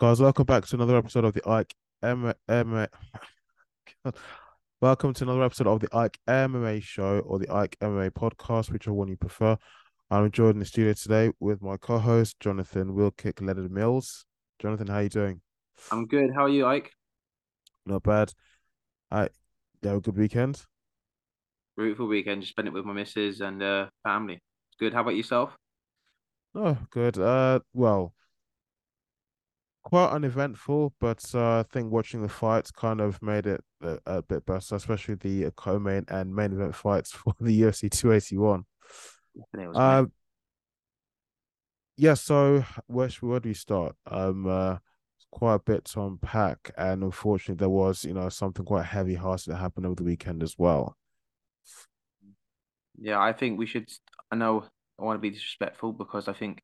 Guys, welcome back to another episode of the Ike M M. Welcome to another episode of the Ike MMA show or the Ike MMA podcast, whichever one you prefer. I'm joined in the studio today with my co-host Jonathan Wilkick Leonard Mills. Jonathan, how are you doing? I'm good. How are you, Ike? Not bad. I you have a good weekend. Beautiful weekend. Just spent it with my missus and uh, family. It's good. How about yourself? Oh, good. Uh, well, quite uneventful, but uh, I think watching the fights kind of made it a, a bit better, especially the uh, co-main and main event fights for the UFC 281. Uh, yeah, so where should, where do we start? Um, uh, quite a bit to unpack, and unfortunately, there was you know something quite heavy-hearted that happened over the weekend as well. Yeah, I think we should. I know I want to be disrespectful because I think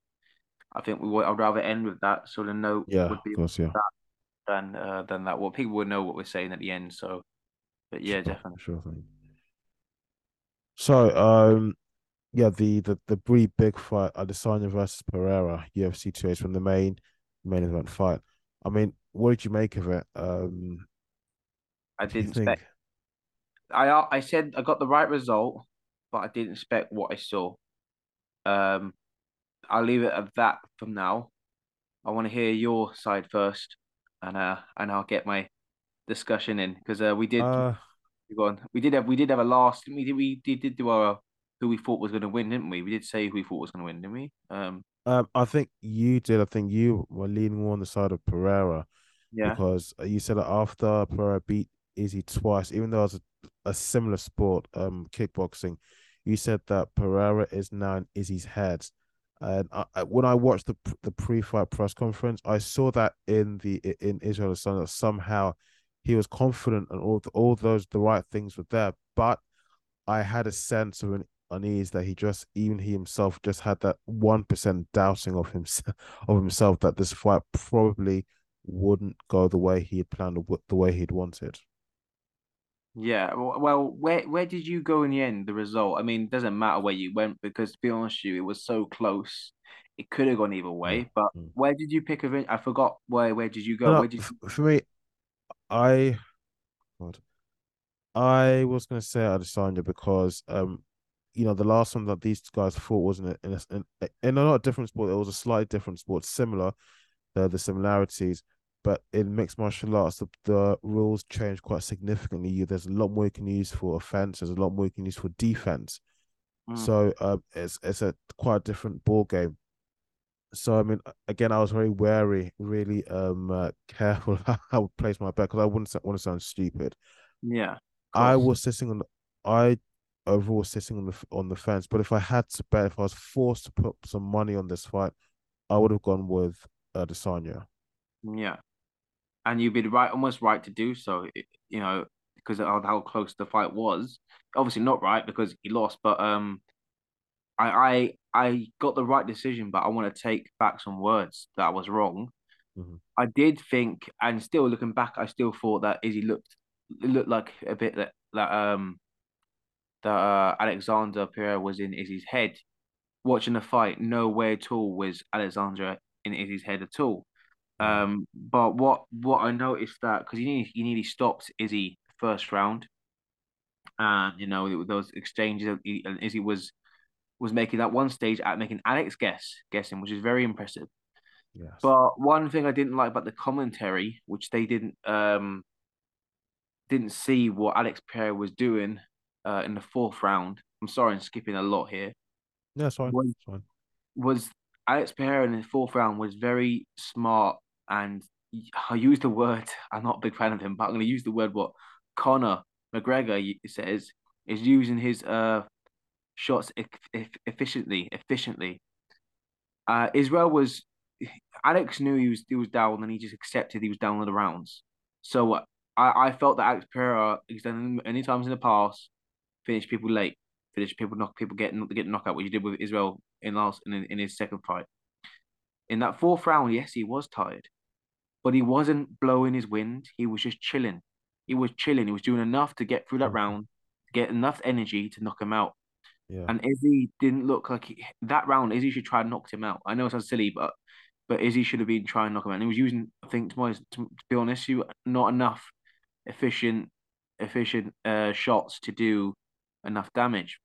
I think we would. I'd rather end with that, sort of note yeah, would be of course, yeah. than uh, than that. Well, people would know what we're saying at the end. So, but yeah, sure, definitely. Sure thing. So, um, yeah, the the the big fight, Adesanya versus Pereira, UFC two is from the main main event fight. I mean, what did you make of it? Um, I didn't expect. I I said I got the right result, but I didn't expect what I saw. Um, I'll leave it at that from now. I want to hear your side first, and uh, and I'll get my discussion in because uh, we did. Uh, go on. We did have we did have a last. We did we did, did do our who we thought was going to win, didn't we? We did say who we thought was going to win, didn't we? Um, um, I think you did. I think you were leaning more on the side of Pereira. Yeah. Because you said that after Pereira beat Izzy twice, even though it was a, a similar sport, um, kickboxing, you said that Pereira is now in Izzy's head. And I, when I watched the the pre-fight press conference, I saw that in the in Israel that somehow he was confident and all all those the right things were there, but I had a sense of an unease that he just even he himself just had that one percent doubting of himself of himself that this fight probably wouldn't go the way he had planned or the way he'd wanted. Yeah, well, where where did you go in the end? The result. I mean, it doesn't matter where you went because to be honest with you, it was so close. It could have gone either way. But mm. where did you pick it? I forgot where where did you go? No, where did you... For me, I, God, I was gonna say Adesanya because um, you know, the last one that these guys fought wasn't in a, in, in a lot of different sport. It was a slightly different sport, similar, the the similarities but in mixed martial arts, the, the rules change quite significantly. There's a lot more you can use for offense. There's a lot more you can use for defense. Mm. So um, it's it's a quite a different ball game. So I mean, again, I was very wary, really um uh, careful how I would place my bet because I wouldn't want to sound stupid. Yeah, I was sitting on, The, I overall sitting on the on the fence. But if I had to bet, if I was forced to put some money on this fight, I would have gone with uh, Desanya. Yeah, and you'd be right, almost right to do so. You know, because of how close the fight was. Obviously, not right because he lost, but um, I I I got the right decision, but I want to take back some words that I was wrong. Mm-hmm. I did think, and still looking back, I still thought that Izzy looked looked like a bit that that um that uh, Alexander Pereira was in Izzy's head. Watching the fight, no way at all was Alexander in Izzy's head at all. Um, but what what I noticed that because he nearly, he nearly stopped Izzy first round, and you know those exchanges, and Izzy was was making that one stage at making Alex guess guessing, which is very impressive. Yes. But one thing I didn't like about the commentary, which they didn't um didn't see what Alex Pereira was doing uh, in the fourth round. I'm sorry, I'm skipping a lot here. Yeah, fine. Was, fine. was Alex Pereira in the fourth round was very smart and I use the word. I'm not a big fan of him, but I'm going to use the word what Conor McGregor says is using his uh shots e- e- efficiently. Efficiently. Uh, Israel was. Alex knew he was he was down, and he just accepted he was down in the rounds. So uh, I I felt that Alex Pereira, he's done many times in the past, finished people late, finished people knock people getting getting knocked out, what you did with Israel in last in in his second fight. In that fourth round, yes, he was tired, but he wasn't blowing his wind. He was just chilling. He was chilling. He was doing enough to get through that mm-hmm. round, get enough energy to knock him out. Yeah. And Izzy didn't look like he, that round. Izzy should try and knock him out. I know it sounds silly, but but Izzy should have been trying to knock him out. And he was using, I think, to, my, to be honest, you not enough efficient, efficient uh, shots to do enough damage.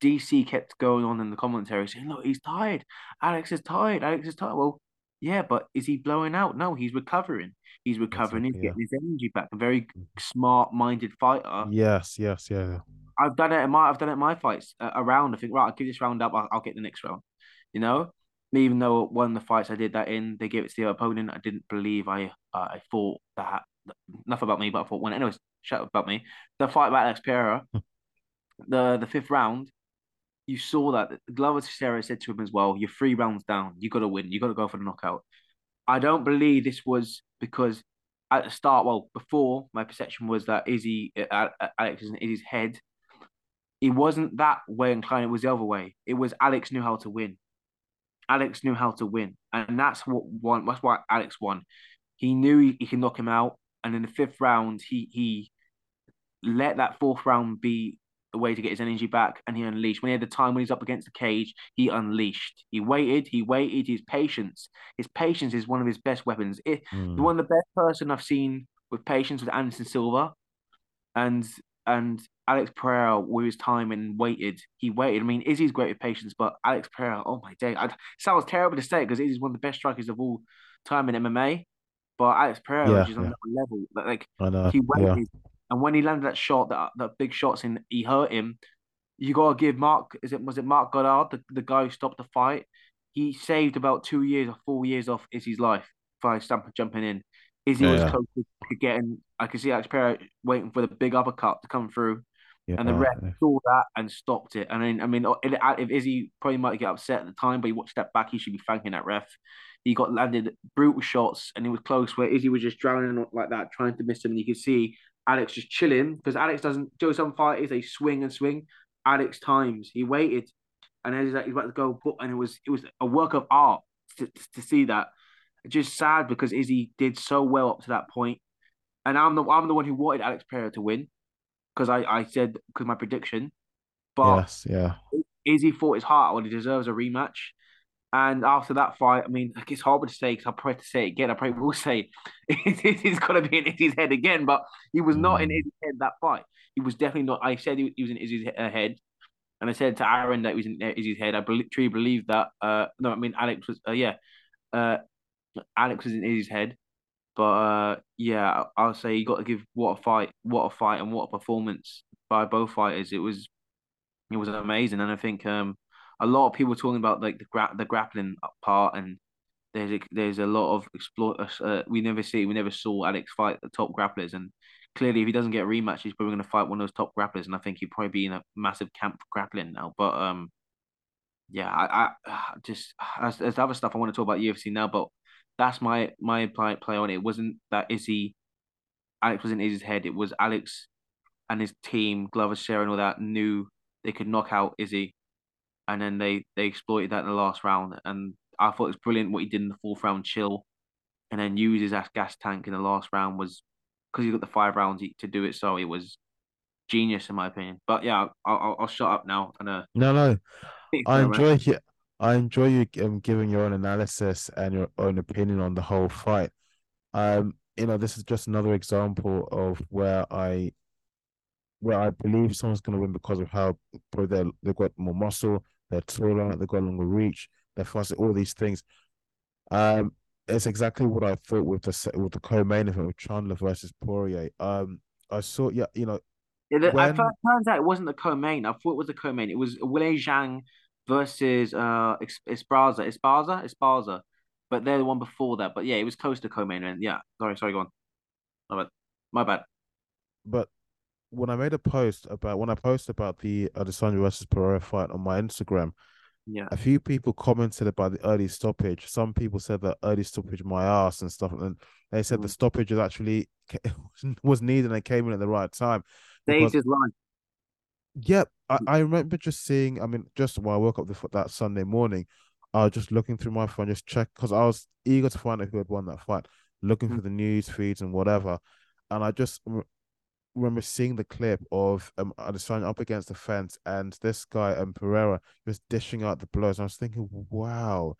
DC kept going on in the commentary saying, "Look, he's tired. Alex is tired. Alex is tired." Well, yeah, but is he blowing out? No, he's recovering. He's recovering. He's getting his energy back. A very mm-hmm. smart-minded fighter. Yes, yes, yeah. I've done it in my I've done it in my fights uh, around. I think right, I'll give this round up. I'll, I'll, get the next round. You know, even though one of the fights I did that in, they gave it to the opponent. I didn't believe I uh, I thought that enough about me, but I thought when anyways, shut up about me. The fight about Alex Pereira, the the fifth round, you saw that Glover Teixeira said to him as well, "You're three rounds down. You got to win. You got to go for the knockout." I don't believe this was because at the start, well, before my perception was that Izzy, uh, uh Alex is in Izzy's head. It wasn't that way inclined. It was the other way. It was Alex knew how to win. Alex knew how to win, and that's what won. That's why Alex won. He knew he, he could knock him out, and in the fifth round, he he let that fourth round be a way to get his energy back, and he unleashed. When he had the time when he's up against the cage, he unleashed. He waited, he waited. His patience, his patience is one of his best weapons. It, mm. One of the best person I've seen with patience was Anderson Silva, and and Alex Pereira with his time and waited. He waited. I mean, Izzy's great with patience, but Alex Pereira, oh my day, I, sounds terrible to say because Izzy's one of the best strikers of all time in MMA. But Alex Pereira yeah, is on yeah. level. Like he waited. Yeah and when he landed that shot, that that big shots in, he hurt him. You gotta give Marc Is it was it Marc Goddard, the, the guy who stopped the fight? He saved about two years or four years off Izzy's life by Stamper jumping in. Izzy yeah, was close to getting. I could see Alex Pereira waiting for the big uppercut to come through, yeah, and the ref yeah. saw that and stopped it. And then, I mean, if Izzy probably might get upset at the time, but he watched that back, he should be thanking that ref. He got landed brutal shots, and he was close where Izzy was just drowning like that, trying to miss him. And you could see Alex just chilling because Alex doesn't do some fighters they swing and swing. Alex times he waited, and then he's like he's about to go, and it was it was a work of art to, to see that. Just sad because Izzy did so well up to that point, and I'm the I'm the one who wanted Alex Pereira to win because I I said because my prediction, but yes, yeah, Izzy fought his heart out and he deserves a rematch. And after that fight, I mean, it's hard to say because I probably to say it again. I probably will say he's got to be in Izzy's head again, but he was not in mm. Izzy's head that fight. He was definitely not. I said he, he was in Izzy's uh, head, and I said to Aaron that he was in Izzy's head. I truly believe that. Uh, no, I mean Alex was. Uh, yeah, uh, Alex was in Izzy's head, but uh, yeah, I'll say you got to give what a fight, what a fight, and what a performance by both fighters. It was, it was amazing, and I think um a lot of people talking about like the gra- the grappling part and there's a, there's a lot of explore. Uh, we never see we never saw Alex fight the top grapplers and clearly if he doesn't get a rematch he's probably going to fight one of those top grapplers and I think he'd probably be in a massive camp for grappling now but um yeah I, I just as there's other stuff I want to talk about UFC now but that's my my play, play on it. it wasn't that Izzy Alex was in Izzy's head it was Alex and his team Glover sharing all that knew they could knock out Izzy and then they they exploited that in the last round. And I thought it was brilliant what he did in the fourth round, chill, and then use his gas tank in the last round was because he got the five rounds to do it. So it was genius in my opinion. But yeah, I'll I'll, shut up now. And uh, no, no, I enjoy you. I enjoy you um, giving your own analysis and your own opinion on the whole fight. Um, you know, this is just another example of where I where I believe someone's going to win because of how they they've got more muscle, they're taller, they've got longer reach, they're faster, all these things. Um, it's exactly what I thought with the with the co-main event with Chandler versus Poirier. Um, I saw, yeah, you know, it, when... I thought, turns out it wasn't the co-main. I thought it was the co-main. It was Weili Zhang versus uh Esparza, Esparza, Esparza, but they're the one before that. But yeah, it was close to co-main. And yeah, sorry, sorry, go on. My bad. My bad. But when I made a post about when I posted about the Adesanya versus Pereira fight on my Instagram, yeah, a few people commented about the early stoppage. Some people said that early stoppage my ass and stuff, and they said mm. the stoppage was actually was needed and it came in at the right time. Saved his life. Yep, I, mm. I remember just seeing. I mean, just when I woke up the, that Sunday morning, I was just looking through my phone, just check because I was eager to find out who had won that fight, looking mm. through the news feeds and whatever, and I just remember seeing the clip of um Adesanya up against the fence and this guy um Pereira was dishing out the blows. I was thinking, wow,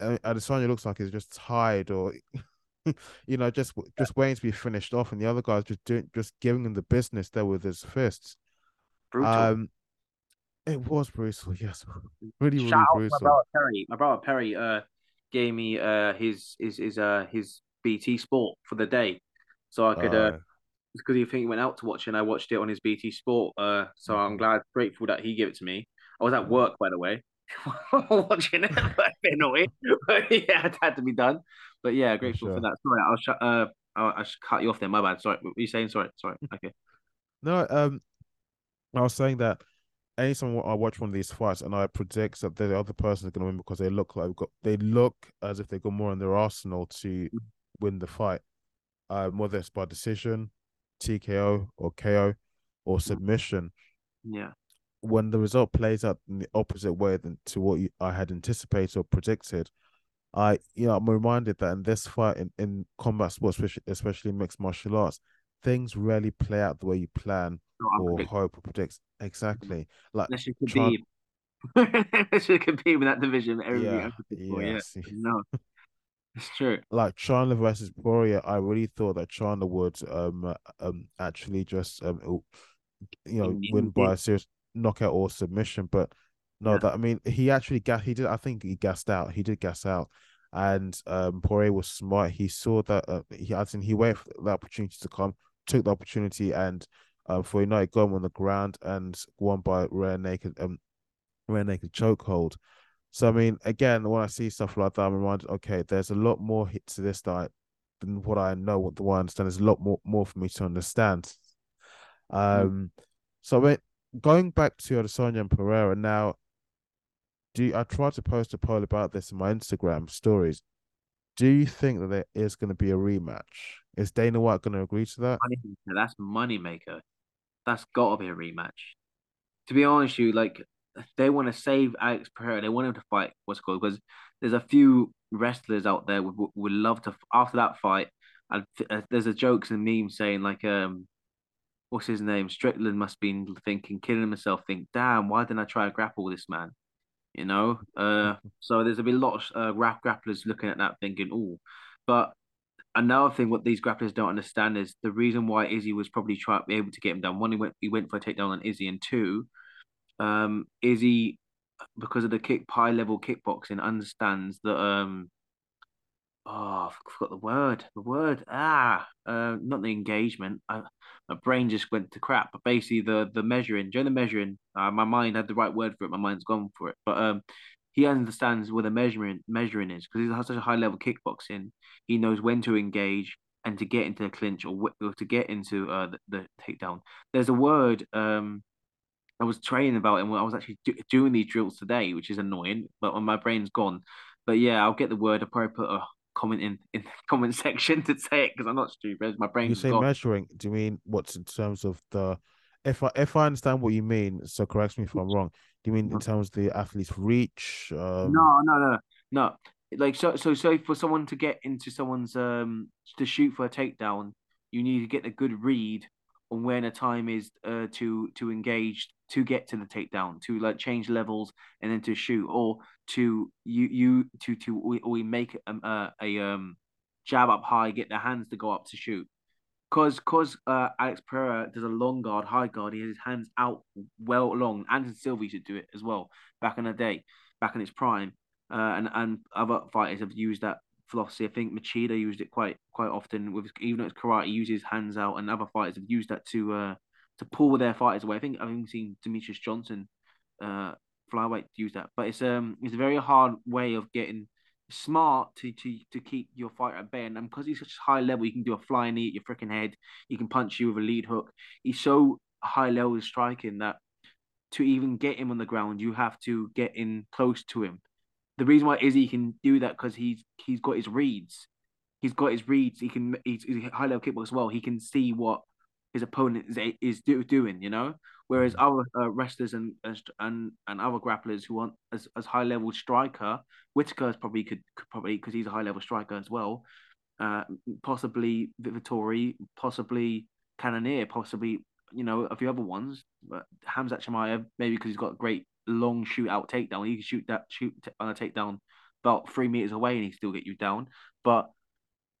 uh, Adesanya looks like he's just tired or you know just just waiting to be finished off, and the other guy's just doing just giving him the business there with his fists. Brutal. Um, it was brutal, yes, really, Shout really brutal. my brother Perry, my brother Perry, uh, gave me uh his his his uh his BT Sport for the day, so I could uh, uh because he think he went out to watch it and I watched it on his BT Sport. Uh, so I'm mm-hmm. glad, grateful that he gave it to me. I was at work, by the way, watching it. a bit annoying, but yeah, it had to be done. But yeah, grateful for, sure. for that. Sorry, I'll shut. Uh, I'll, I'll cut you off there. My bad. Sorry, what were you saying? Sorry, sorry. Okay. No, um, I was saying that anytime I watch one of these fights and I predict that the other person is going to win because they look like got they look as if they got more in their arsenal to mm. win the fight, um, whether it's by decision, TKO or KO or submission. Yeah. When the result plays out in the opposite way than to what you, I had anticipated or predicted, I you know I'm reminded that in this fight in, in combat sports, especially, mixed martial arts, things rarely play out the way you plan or hope or predict. Exactly. Like unless you compete, try... unless you compete with that division, yeah, yes. yeah. No, it's true. Like Chandler versus Poirier, I really thought that Chandler would um um actually just um you know win by a serious knockout or submission, but no, yeah. that I mean he actually gas he did I think he gassed out. He did gas out. And um Poirier was smart. He saw that uh, he I think he waited for the opportunity to come, took the opportunity and uh, for United got him on the ground and won by rear naked um rear naked chokehold. So I mean, again, when I see stuff like that, I'm reminded, okay, there's a lot more hit to this that than what I know, what the I understand. There's a lot more more for me to understand. Hmm. Um, mm. so I mean, going back to Adesanya and Pereira now. Do you, I tried to post a poll about this in my Instagram stories? Do you think that there is going to be a rematch? Is Dana White going to agree to that? That's moneymaker. That's got to be a rematch. To be honest, you like they want to save Alex Pereira. They want him to fight what's called because there's a few wrestlers out there would would love to after that fight. And uh, there's a jokes and meme saying like um, what's his name? Strickland must be thinking, killing himself. Think, damn, why didn't I try to grapple this man? You know. Uh, so there's a bit a lot of uh, rap grapplers looking at that thinking, oh, but another thing what these grapplers don't understand is the reason why Izzy was probably trying able to get him down. One, he went he went for a takedown on Izzy, and two, um, Izzy, because of the kick high level kickboxing, understands that um, oh, I forgot the word. The word ah, uh, not the engagement. I, my brain just went to crap. But basically, the the measuring during the measuring, uh, my mind had the right word for it. My mind's gone for it. But um, he understands what the measuring measuring is because he has such a high level kickboxing. He knows when to engage and to get into the clinch or, or to get into uh the, the takedown. There's a word um I was training about it when I was actually do- doing these drills today, which is annoying, but my brain's gone. But yeah, I'll get the word. I'll probably put a comment in, in the comment section to say it because I'm not stupid. My brain. You say gone. measuring. Do you mean what's in terms of the? If I if I understand what you mean, so correct me if I'm wrong. Do you mean in terms of the athlete's reach? Um... No, no, no, no. Like so, so, so for someone to get into someone's um to shoot for a takedown, you need to get a good read on when a time is uh, to to engage to get to the takedown to like change levels and then to shoot or to you you to to or we make um, uh, a um jab up high get the hands to go up to shoot. Because because uh, Alex Pereira does a long guard high guard he has his hands out well long. Anderson Silva used to do it as well back in the day back in its prime. Uh, and and other fighters have used that philosophy. I think Machida used it quite quite often with even though it's karate, he uses hands out, and other fighters have used that to uh, to pull their fighters away. I think I've even seen Demetrious Johnson, uh, flyweight use that, but it's um it's a very hard way of getting smart to to to keep your fighter at bay. And because he's such high level, you can do a flying knee at your freaking head. He can punch you with a lead hook. He's so high level striking that to even get him on the ground, you have to get in close to him the reason why Izzy can do that because he's he's got his reads. He's got his reads. He can he's, he's high level kickbox as well. He can see what his opponent is, is do, doing. You know, whereas other uh, wrestlers and and and other grapplers who want as, as high level striker, Whittaker probably could, could probably because he's a high level striker as well. Uh, possibly Vettori, possibly Cannonier, possibly you know a few other ones. But Khamzat Chimaev maybe because he's got a great long shootout takedown. He can shoot that shoot on a takedown about three meters away and he still get you down. But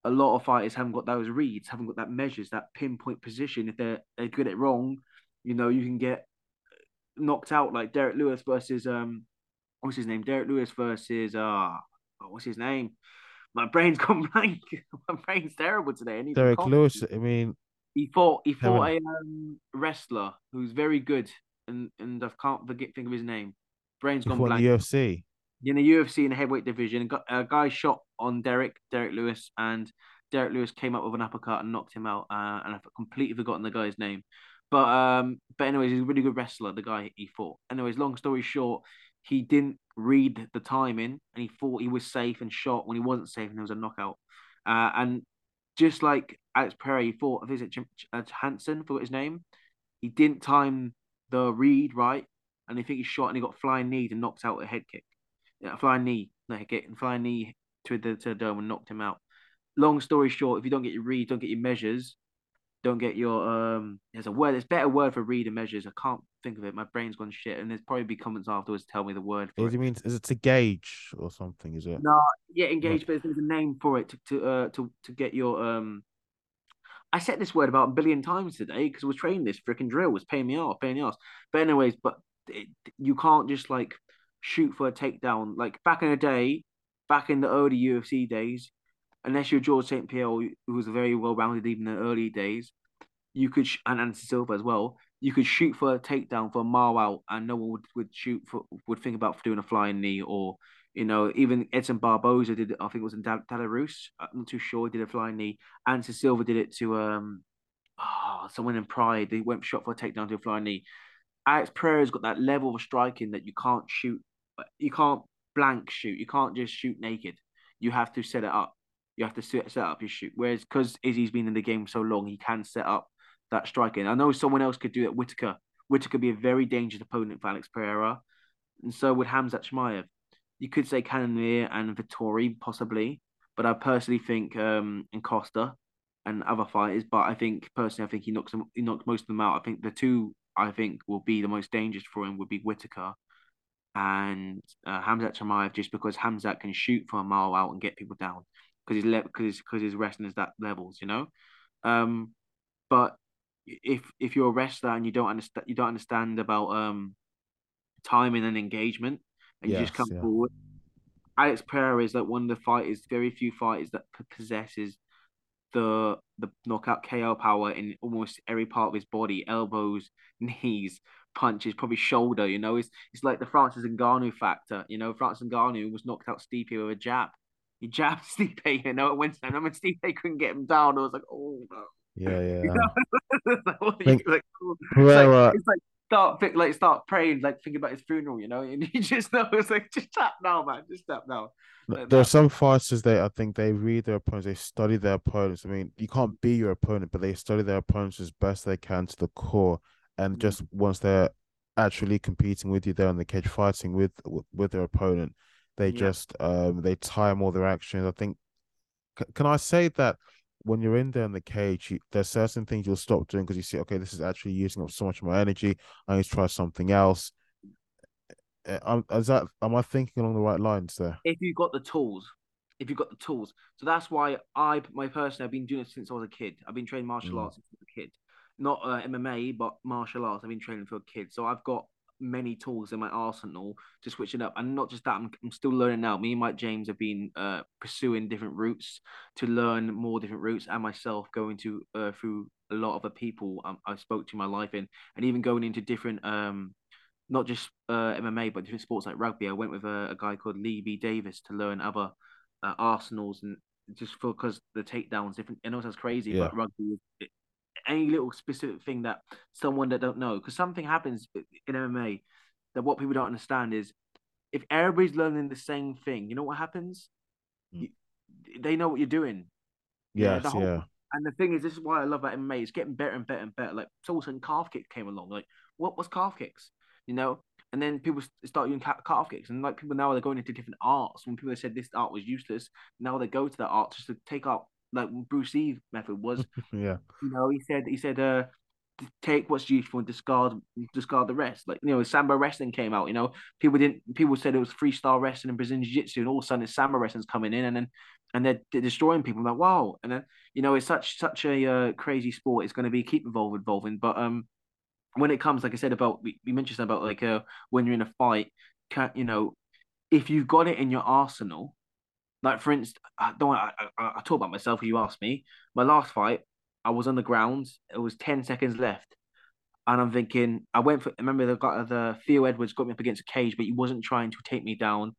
a lot of fighters haven't got those reads, haven't got that measures, that pinpoint position. If they're they get it wrong, you know, you can get knocked out like Derrick Lewis versus um what's his name? Derrick Lewis versus uh oh, what's his name? My brain's gone blank. My brain's terrible today. Derrick Lewis, I mean he fought he fought a um, wrestler who's very good and and I can't forget think of his name. Brain's gone blank. The UFC. In the UFC in the heavyweight division, a guy shot on Derrick, Derrick Lewis, and Derrick Lewis came up with an uppercut and knocked him out. Uh, and I've completely forgotten the guy's name. But um, but anyways, he's a really good wrestler. The guy he fought. Anyways, long story short, he didn't read the timing, and he thought he was safe and shot when he wasn't safe, and there was a knockout. Uh, and just like Alex Pereira, he fought. I think it's uh, Hansen, forgot his name. He didn't time the read right, and I think he shot and he got flying knee and knocked out a head kick. Yeah, flying knee, no, getting flying knee to the to the dome and knocked him out. Long story short, if you don't get your read, don't get your measures, don't get your um. There's a word. There's better word for read and measures. I can't think of it. My brain's gone shit, and there's probably be comments afterwards tell me the word. For is it. means is it to gauge or something? Is it? No, yeah, engage, but there's a name for it to to uh to to get your um. I said this word about a billion times today because I was training this freaking drill was paying me off, paying me off. But anyways, but it, you can't just like shoot for a takedown. Like back in the day, back in the early UFC days, unless you're George St. Pierre, who was very well rounded even in the early days, you could sh- and Anderson Silva as well. You could shoot for a takedown for a mile out, and no one would, would shoot for would think about doing a flying knee or you know even Edson Barboza did. I think it was in Belarus. I'm not too sure. Did a flying knee. Anderson Silva did it to um oh, someone in Pride. They went shot for a takedown to a flying knee. Alex Pereira's got that level of striking that you can't shoot. You can't blank shoot. You can't just shoot naked. You have to set it up. You have to set, set up your shoot. Whereas because Izzy's been in the game so long, he can set up that striking. I know someone else could do it. Whittaker. Whittaker could be a very dangerous opponent for Alex Pereira, and so would Khamzat Chimaev. You could say Cannonier and Vettori possibly, but I personally think um and Costa and other fighters. But I think personally, I think he knocks them. He knocks most of them out. I think the two I think will be the most dangerous for him would be Whittaker and uh, Khamzat Chimaev just because Khamzat can shoot from a mile out and get people down because he's because because his wrestling is that levels, you know. Um, but if if you're a wrestler and you don't understand you don't understand about um timing and engagement and yes, you just come yeah. forward. Alex Pereira is like one of the fighters, very few fighters that possesses the the knockout KO power in almost every part of his body, elbows, knees, punches, probably shoulder. You know, it's it's like the Francis Ngannou factor. You know, Francis Ngannou was knocked out Stipe with a jab. He jabbed Stipe, you know, at Wednesday. And when Stipe couldn't get him down, I was like, oh no. Yeah, yeah. You know? like, like, it's like, it's like start like start praying, like thinking about his funeral, you know, and you just know it's like just tap now, man, just tap now. Like, there are some fighters that I think they read their opponents, they study their opponents. I mean, you can't be your opponent, but they study their opponents as best they can to the core and just once they're actually competing with you there in the cage, fighting with with their opponent, they yeah. just um they time all their actions. I think. Can I say that when you're in there in the cage, you, there's certain things you'll stop doing because you see, okay, this is actually using up so much of my energy. I need to try something else. Um, is that am I thinking along the right lines there? If you've got the tools, if you've got the tools, so that's why I, my person, I've been doing it since I was a kid. I've been training martial mm. arts since I was a kid not uh, MMA, but martial arts. I've been training for a kid, so I've got many tools in my arsenal to switch it up. And not just that, I'm, I'm still learning now. Me and Mike James have been uh, pursuing different routes to learn more different routes, and myself going to uh, through a lot of the people um, I spoke to my life in, and even going into different um, not just uh, MMA, but different sports like rugby. I went with a, a guy called Lee B. Davis to learn other uh, arsenals and just for because the takedowns different. I know it sounds crazy, yeah. but rugby any little specific thing that someone that don't know because something happens in MMA that what people don't understand is if everybody's learning the same thing, you know what happens? Mm. You, they know what you're doing. Yes, whole, yeah. And the thing is, this is why I love that MMA. It's getting better and better and better. Like so, all of a sudden, calf kicks came along. Like, what was calf kicks? You know, and then people start using calf kicks, and like people now they're going into different arts. When people said this art was useless, now they go to that art just to take up like Bruce Lee method was. yeah. You know, he said he said uh take what's useful and discard discard the rest. Like you know, sambo wrestling came out. You know, people didn't people said it was freestyle wrestling and Brazilian jiu jitsu, and all of a sudden sambo wrestling's coming in, and then and they're, they're destroying people. I'm like, wow, and then you know, it's such such a uh, crazy sport. It's going to be keep evolving, evolving. But um, when it comes, like I said about we, we mentioned about like uh when you're in a fight, can you know, if you've got it in your arsenal. Like for instance, I don't. I, I, I talk about myself. If you asked me. My last fight, I was on the ground. It was 10 seconds left. And I'm thinking, I went for, remember the guy, the Theo Edwards got me up against a cage, but he wasn't trying to take me down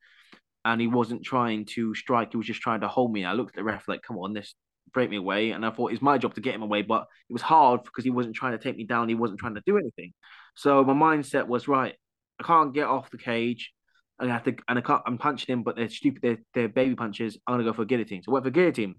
and he wasn't trying to strike. He was just trying to hold me. I looked at the ref like, come on, this break me away. And I thought it's my job to get him away, but it was hard because he wasn't trying to take me down. He wasn't trying to do anything. So my mindset was right. I can't get off the cage. I have to, and I can't. I'm punching him, but they're stupid. They're, they're baby punches. I'm gonna go for a guillotine. So what for guillotine?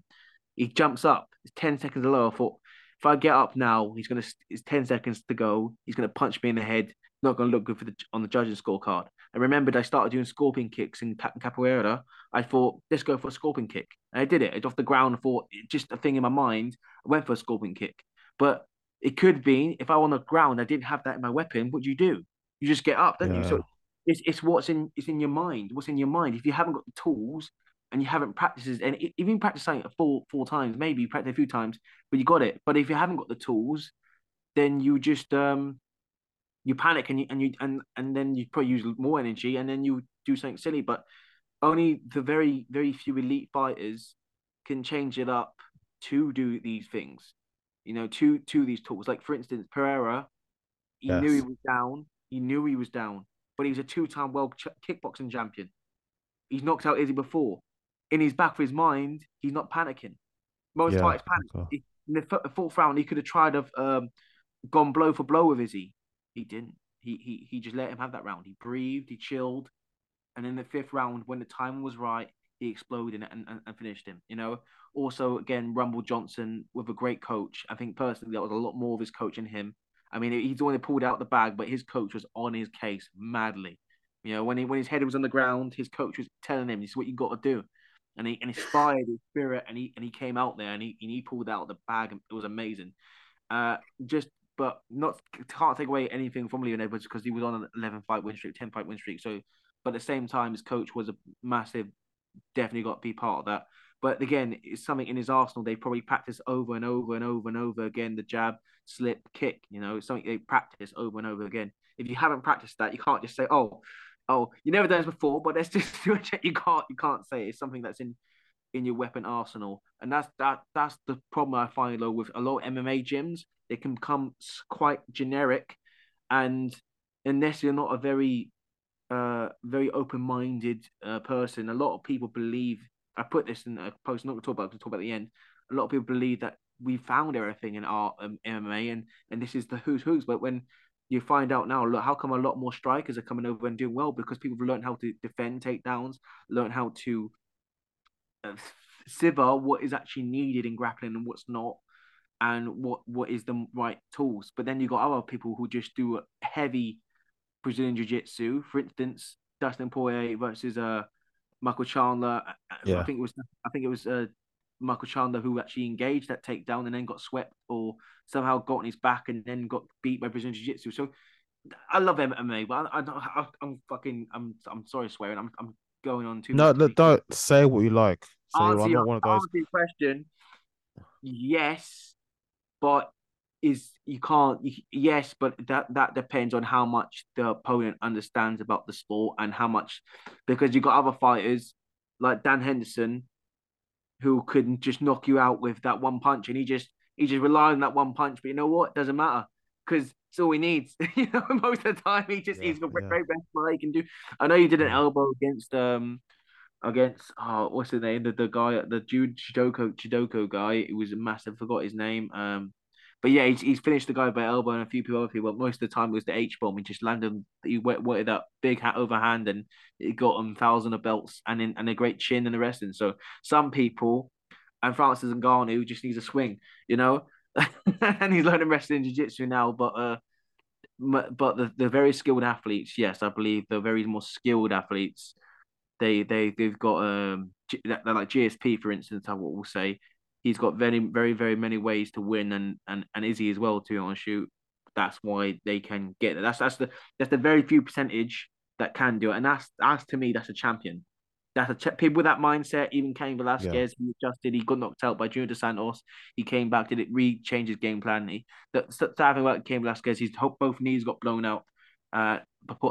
He jumps up. It's 10 seconds low. I thought, if I get up now, he's to, it's 10 seconds to go. He's to punch me in the head. Not to look good for the on the judging scorecard. I remembered I started doing scorpion kicks in capoeira. I thought, let's go for a scorpion kick. And I did it. It's off the ground. I thought, just a thing in my mind. I went for a scorpion kick. But it could be if I were on the ground, I didn't have that in my weapon. What do you do? You just get up, don't yeah. you? So it's it's what's in it's in your mind. What's in your mind? If you haven't got the tools, and you haven't practiced and even practice something four four times, maybe you practice a few times, but you got it. But if you haven't got the tools, then you just um you panic and you and you and and then you probably use more energy and then you do something silly. But only the very very few elite fighters can change it up to do these things. You know, to to these tools. Like for instance, Pereira, he yes. knew he was down. He knew he was down, but he was a two-time world ch- kickboxing champion. He's knocked out Izzy before in his back of his mind, he's not panicking. Most yeah, fights panic. He, in the fourth round, he could have tried to um, gone blow for blow with Izzy. He didn't. He he he just let him have that round. He breathed, he chilled, and in the fifth round, when the time was right, he exploded and, and, and finished him. You know. Also, again, Rumble Johnson with a great coach. I think personally, that was a lot more of his coach in him. I mean, he's the one pulled out the bag, but his coach was on his case madly. You know, when he when his head was on the ground, his coach was telling him, "This is what you got to do." and he and inspired his spirit and he and he came out there and he and he pulled out the bag and it was amazing. Uh, just but not can't take away anything from Leon Edwards because he was on an eleven fight win streak, ten fight win streak. So, but at the same time, his coach was a massive, definitely got to be part of that. But again, it's something in his arsenal they probably practice over and over and over and over again. The jab, slip, kick. You know, it's something they practice over and over again. If you haven't practiced that, you can't just say, "Oh, oh, you never done this before, but let's just do. You can't you can't say it's something that's in in your weapon arsenal, and that's that that's the problem I find though with a lot of MMA gyms. They can become quite generic, and unless you're not a very uh very open minded uh, person, a lot of people believe. I put this in a post. Not to talk about. To talk about the end. A lot of people believe that we found everything in our um, MMA, and and this is the who's who's. But when you find out now, look, how come a lot more strikers are coming over and doing well? Because people have learned how to defend takedowns, learn how to uh, siver what is actually needed in grappling and what's not, and what what is the right tools. But then you got other people who just do heavy Brazilian Jiu Jitsu. For instance, Dustin Poirier versus uh Michael Chandler. Yeah. I think it was I think it was uh Michael Chandler who actually engaged that takedown and then got swept or somehow got on his back and then got beat by Brazilian Jiu Jitsu. So I love MMA, but I, I, am fucking I'm I'm sorry swearing. I'm I'm going on too. No, no don't say what you like. Say, answer I'm not one of those. Question. Yes, but is you can't. Yes, but that that depends on how much the opponent understands about the sport and how much because you've got other fighters like Dan Henderson who could just knock you out with that one punch, and he just he just relied on that one punch. But you know what? Doesn't matter because it's all he needs. you know, most of the time he just yeah, he's got yeah. great he can do. I know you did an elbow against um against oh what's his name the, the guy the Jude Chidoko Chidoko guy. It was a massive. Forgot his name. Um, but yeah, he's, he's finished the guy by elbow and a few people other people. Most of the time it was the H bomb. He just landed. He wet wetted that big hat overhand and it got him thousand of belts and in, and a great chin and the rest. And so some people and Francis and Ngannou just needs a swing, you know. and he's learning wrestling jiu-jitsu now, but uh, but the, the very skilled athletes, yes, I believe the very more skilled athletes, they they they've got um like GSP for instance. I will say he's got very very very many ways to win, and and and Izzy as well too on shoot. that's why they can get it. That's that's the that's the very few percentage that can do it, and that's that's to me that's a champion. That's a ch- people with that mindset. Even Cain Velasquez, yeah. he adjusted. He got knocked out by Junior Dos Santos. He came back, did it, re-change his game plan. He the sad thing about Cain Velasquez, his both knees got blown out. Uh,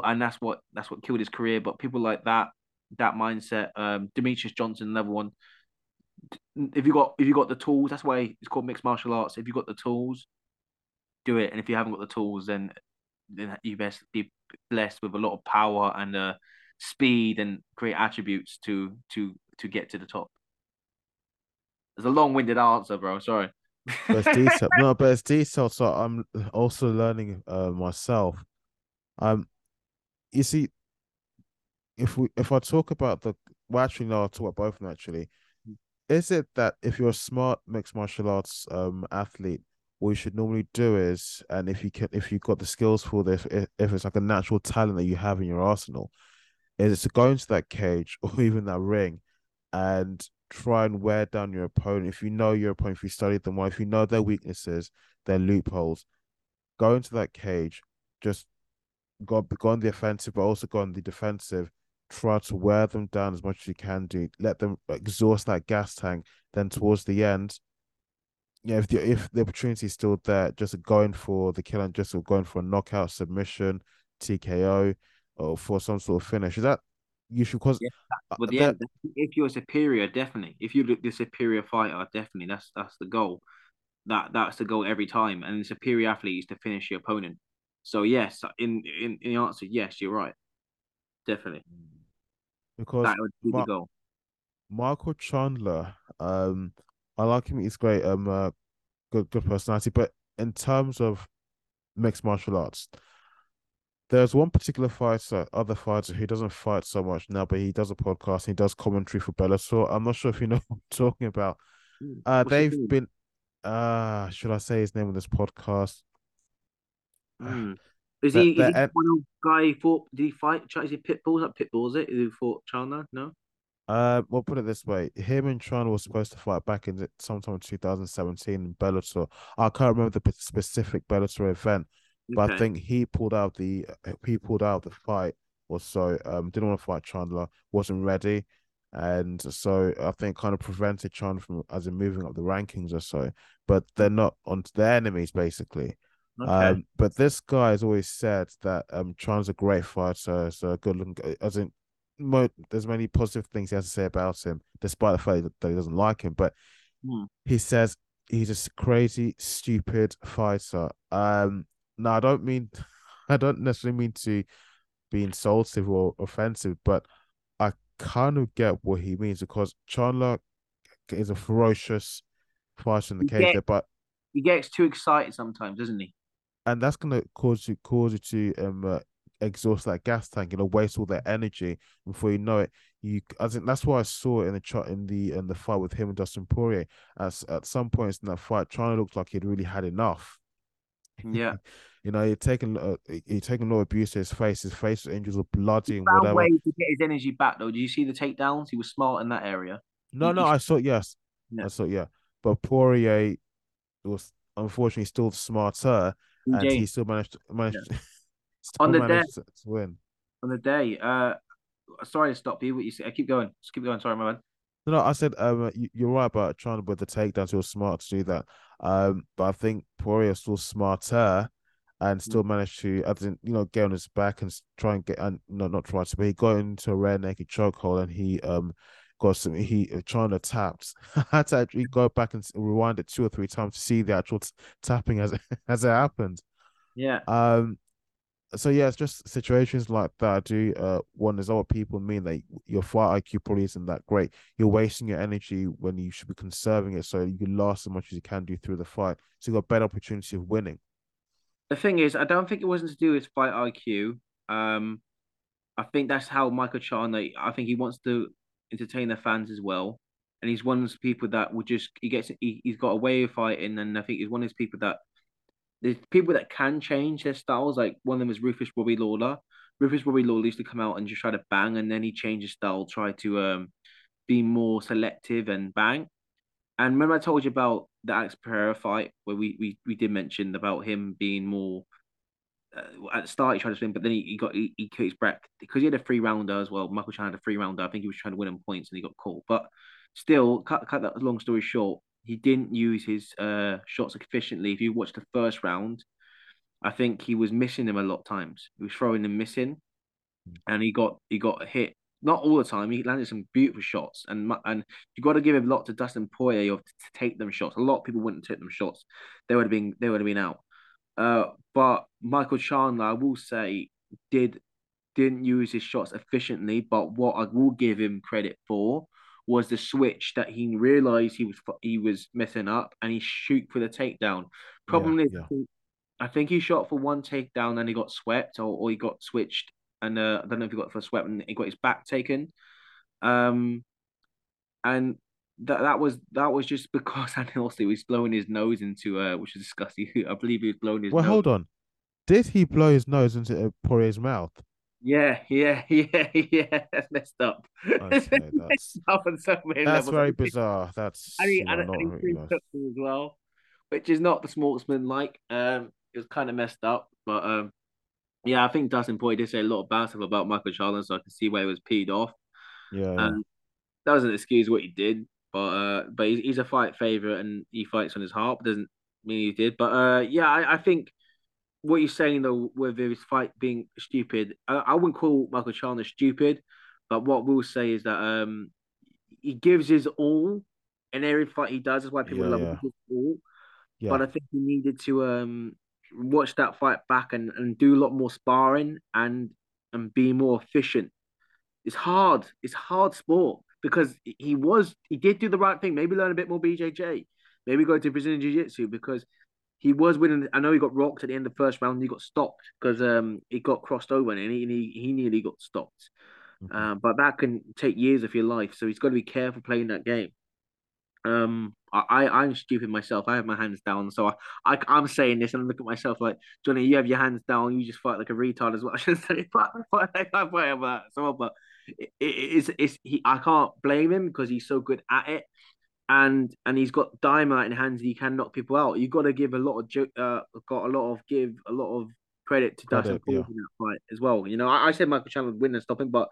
and that's what that's what killed his career. But people like that, that mindset, um, Demetrious Johnson, level one. If you got if you got the tools, that's why it's called mixed martial arts. If you got the tools, do it. And if you haven't got the tools, then then you best be blessed with a lot of power and uh, speed and great attributes to to to get to the top. It's a long-winded answer, bro. Sorry. but it's detailed. no, but it's detailed. So I'm also learning uh, myself. Um, you see, if we if I talk about the well, actually no, I'll talk about both of them actually. Is it that if you're a smart mixed martial arts um athlete, what you should normally do is, and if you can, if you've got the skills for this, if, it's like a natural talent that you have in your arsenal, is to go into that cage or even that ring and try and wear down your opponent. If you know your opponent, if you studied them well, if you know their weaknesses, their loopholes, go into that cage, just go, go on the offensive, but also go on the defensive. Try to wear them down as much as you can do. Let them exhaust that gas tank. Then towards the end, yeah, if the if the opportunity is still there, just going for the kill and just going for a knockout submission, TKO, or for some sort of finish. Is that you should cause? Yeah, but yeah, that... if you're superior, definitely. If you're the superior fighter, definitely. That's that's the goal. That that's the goal every time. And the superior athlete is to finish your opponent. So yes, in in, in the answer, yes, you're right. Definitely. Mm. Because that would be Ma- the goal. Michael Chandler, um, I like him. He's great. Um, uh, good, good personality. But in terms of mixed martial arts, there's one particular fighter, other fighter who doesn't fight so much now, but he does a podcast. He does commentary for Bellator. I'm not sure if you know what I'm talking about. Hmm. Uh, What's they've been. Uh, should I say his name on this podcast? Mm. Is he, is he one guy who fought? Did he fight? Is he Pitbull? Is that Pitbull? Is it? Who fought Chandler? No. Uh, well, put it this way: him and Tron were supposed to fight back in sometime in 2017 in Bellator. I can't remember the specific Bellator event, but okay. I think he pulled out the he pulled out the fight or so. Um, didn't want to fight Chandler, wasn't ready, and so I think kind of prevented Chandler from as in moving up the rankings or so. But they're not on their enemies basically. Okay. Um, but this guy has always said that um Chandler's a great fighter, so a good looking. As in, mo- there's many positive things he has to say about him, despite the fact that he doesn't like him. But mm. he says he's a crazy, stupid fighter. Um, no, I don't mean, I don't necessarily mean to be insultive or offensive, but I kind of get what he means because Chandler is a ferocious fighter in the cage, but he gets too excited sometimes, doesn't he? And that's gonna cause you cause you to um uh, exhaust that gas tank, you know, waste all that energy before you know it. You, I think that's why I saw it in the chart in the in the fight with him and Dustin Poirier. As at some points in that fight, China looked like he'd really had enough. Yeah, you know, he'd taken uh, he'd taken no abuse to his face. His face injuries were bloody and whatever. Ways to get his energy back though. Did you see the takedowns? He was smart in that area. No, he, no, I saw yes, yeah. I saw yeah, but Poirier was unfortunately still smarter, and he still managed to managed. Yeah. on the day to win. On the day, uh, sorry to stop you. What you say? I keep going. Just keep going. Sorry, my man. No, no, I said um, you, are right about trying to put the takedowns. You're smart to do that. Um, but I think Poirier still smarter and still mm. managed to, I think, you know, get on his back and try and get, and no, not try to, but he got into a rear naked chokehold and he um got some. He uh, trying to taps. I had to actually go back and rewind it two or three times to see the actual t- tapping as as it happened. Yeah. Um, so yeah, it's just situations like that. Do uh one is other people mean that your fight IQ probably isn't that great. You're wasting your energy when you should be conserving it so you can last as much as you can do through the fight. So you got a better opportunity of winning. The thing is, I don't think it wasn't to do with fight IQ. Um, I think that's how Michael Chandler. I think he wants to entertain the fans as well, and he's one of those people that will just he gets he, he's got a way of fighting, and I think he's one of those people that there's people that can change their styles. Like one of them was Ruthless Robbie Lawler. Ruthless Robbie Lawler used to come out and just try to bang, and then he changed his style, try to um be more selective and bang. And remember, I told you about the Alex Pereira fight where we we, we did mention about him being more. Uh, at the start, he tried to swing, but then he, he got he, he his breath because he had a three rounder as well. Michael Chan had a three rounder. I think he was trying to win him points and he got caught. But still, cut cut that long story short, he didn't use his uh, shots efficiently. If you watch the first round, I think he was missing them a lot of times. He was throwing them missing, and he got he got hit. Not all the time. He landed some beautiful shots, and and you got to give a lot to Dustin Poirier to take them shots. A lot of people wouldn't take them shots. They would have been they would have been out. Uh, but Michael Chandler, I will say, did didn't use his shots efficiently. But what I will give him credit for was the switch that he realized he was he was messing up and he shoot for the takedown. Problem yeah, is, yeah. I think he shot for one takedown and he got swept or, or he got switched and uh, I don't know if he got for swept and he got his back taken. Um, and that that was that was just because Andy Ostley was blowing his nose into uh, which is disgusting. I believe he was blowing his. Well, nose. hold on. Did he blow his nose into Poirier's mouth? Yeah, yeah, yeah, yeah. That's messed up. Okay, that's up on so many that's levels. very bizarre. That's and he, and, and he as well, which is not the sportsman like. Um, it was kind of messed up, but um, yeah, I think Dustin Poirier did say a lot of bad stuff about Michael Chandler, so I can see where he was peed off. Yeah, um, that doesn't excuse what he did, but uh, but he's, he's a fight favorite and he fights on his heart. Doesn't mean he did, but uh, yeah, I, I think what you're saying though, with his fight being stupid, I, I wouldn't call Michael Chandler stupid, but what we'll say is that um he gives his all in every fight he does. That's why people yeah, love yeah. him. All. Yeah. But I think he needed to um watch that fight back and, and do a lot more sparring and and be more efficient. It's hard. It's hard sport because he was he did do the right thing. Maybe learn a bit more BJJ. Maybe go to Brazilian Jiu Jitsu because he was winning. I know he got rocked at the end of the first round. he got stopped because um he got crossed over and he he, he nearly got stopped. Mm-hmm. Uh, but that can take years of your life, so he's got to be careful playing that game. Um, I I'm stupid myself. I have my hands down, so I, I am saying this and I look at myself like Johnny. You have your hands down. You just fight like a retard as well. I should say, but I fight about that. So, but it, it, it's it's he. I can't blame him because he's so good at it and and he's got dynamite in hands. He can knock people out. You got to give a lot of uh, got a lot of give a lot of credit to Dustin Poirier yeah. in that fight as well. You know, I, I said Michael Chandler would win and stop him, but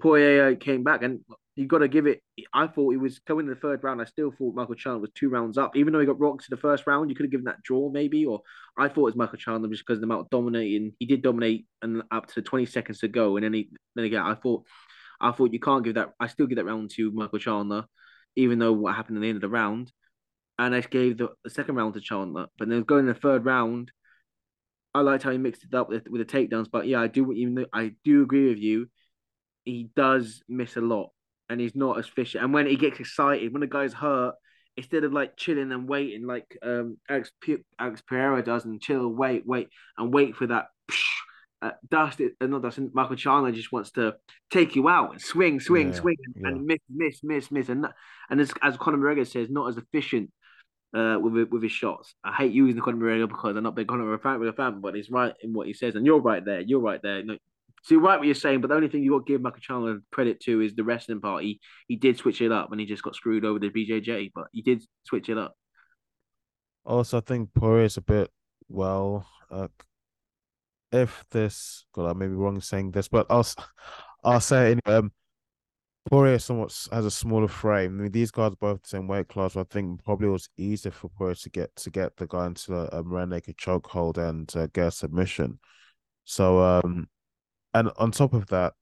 Poirier uh, came back, and you got to give it. I thought he was coming in the third round. I still thought Michael Chandler was two rounds up, even though he got rocked in the first round. You could have given that draw maybe, or I thought it was Michael Chandler just because of the amount of dominating. He did dominate, and up to twenty seconds to go, and then he then again I thought. I thought you can't give that. I still give that round to Michael Chandler even though what happened at the end of the round. And I gave the, the second round to Chandler. But then going in the third round, I liked how he mixed it up with, with the takedowns. But yeah, I do even though I do agree with you, he does miss a lot and he's not as efficient. And when he gets excited, when the guy's hurt, instead of like chilling and waiting like um Alex, P- Alex Pereira does and chill, wait, wait, and wait for that uh, Dustin, uh, not dust. Michael Chandler just wants to take you out and swing, swing, yeah, swing, yeah. and miss, miss, miss, miss, and and as, as Conor McGregor says, not as efficient uh, with with his shots. I hate using the Conor McGregor because I'm not big Conor fan with a fan, but he's right in what he says, and you're right there. You're right there. No, so you're right what you're saying, but the only thing you got to give Michael Chandler credit to is the wrestling part. He, he did switch it up, and he just got screwed over the BJJ, but he did switch it up. Also, I think Poirier's a bit well. Uh, if this, God, I may be wrong saying this, but I'll I'll say it anyway. Um, Poirier somewhat has a smaller frame. I mean, these guys are both the same weight class. I think probably it was easier for Poirier to get to get the guy into a, a rear naked chokehold and uh, get a submission. So, um, and on top of that,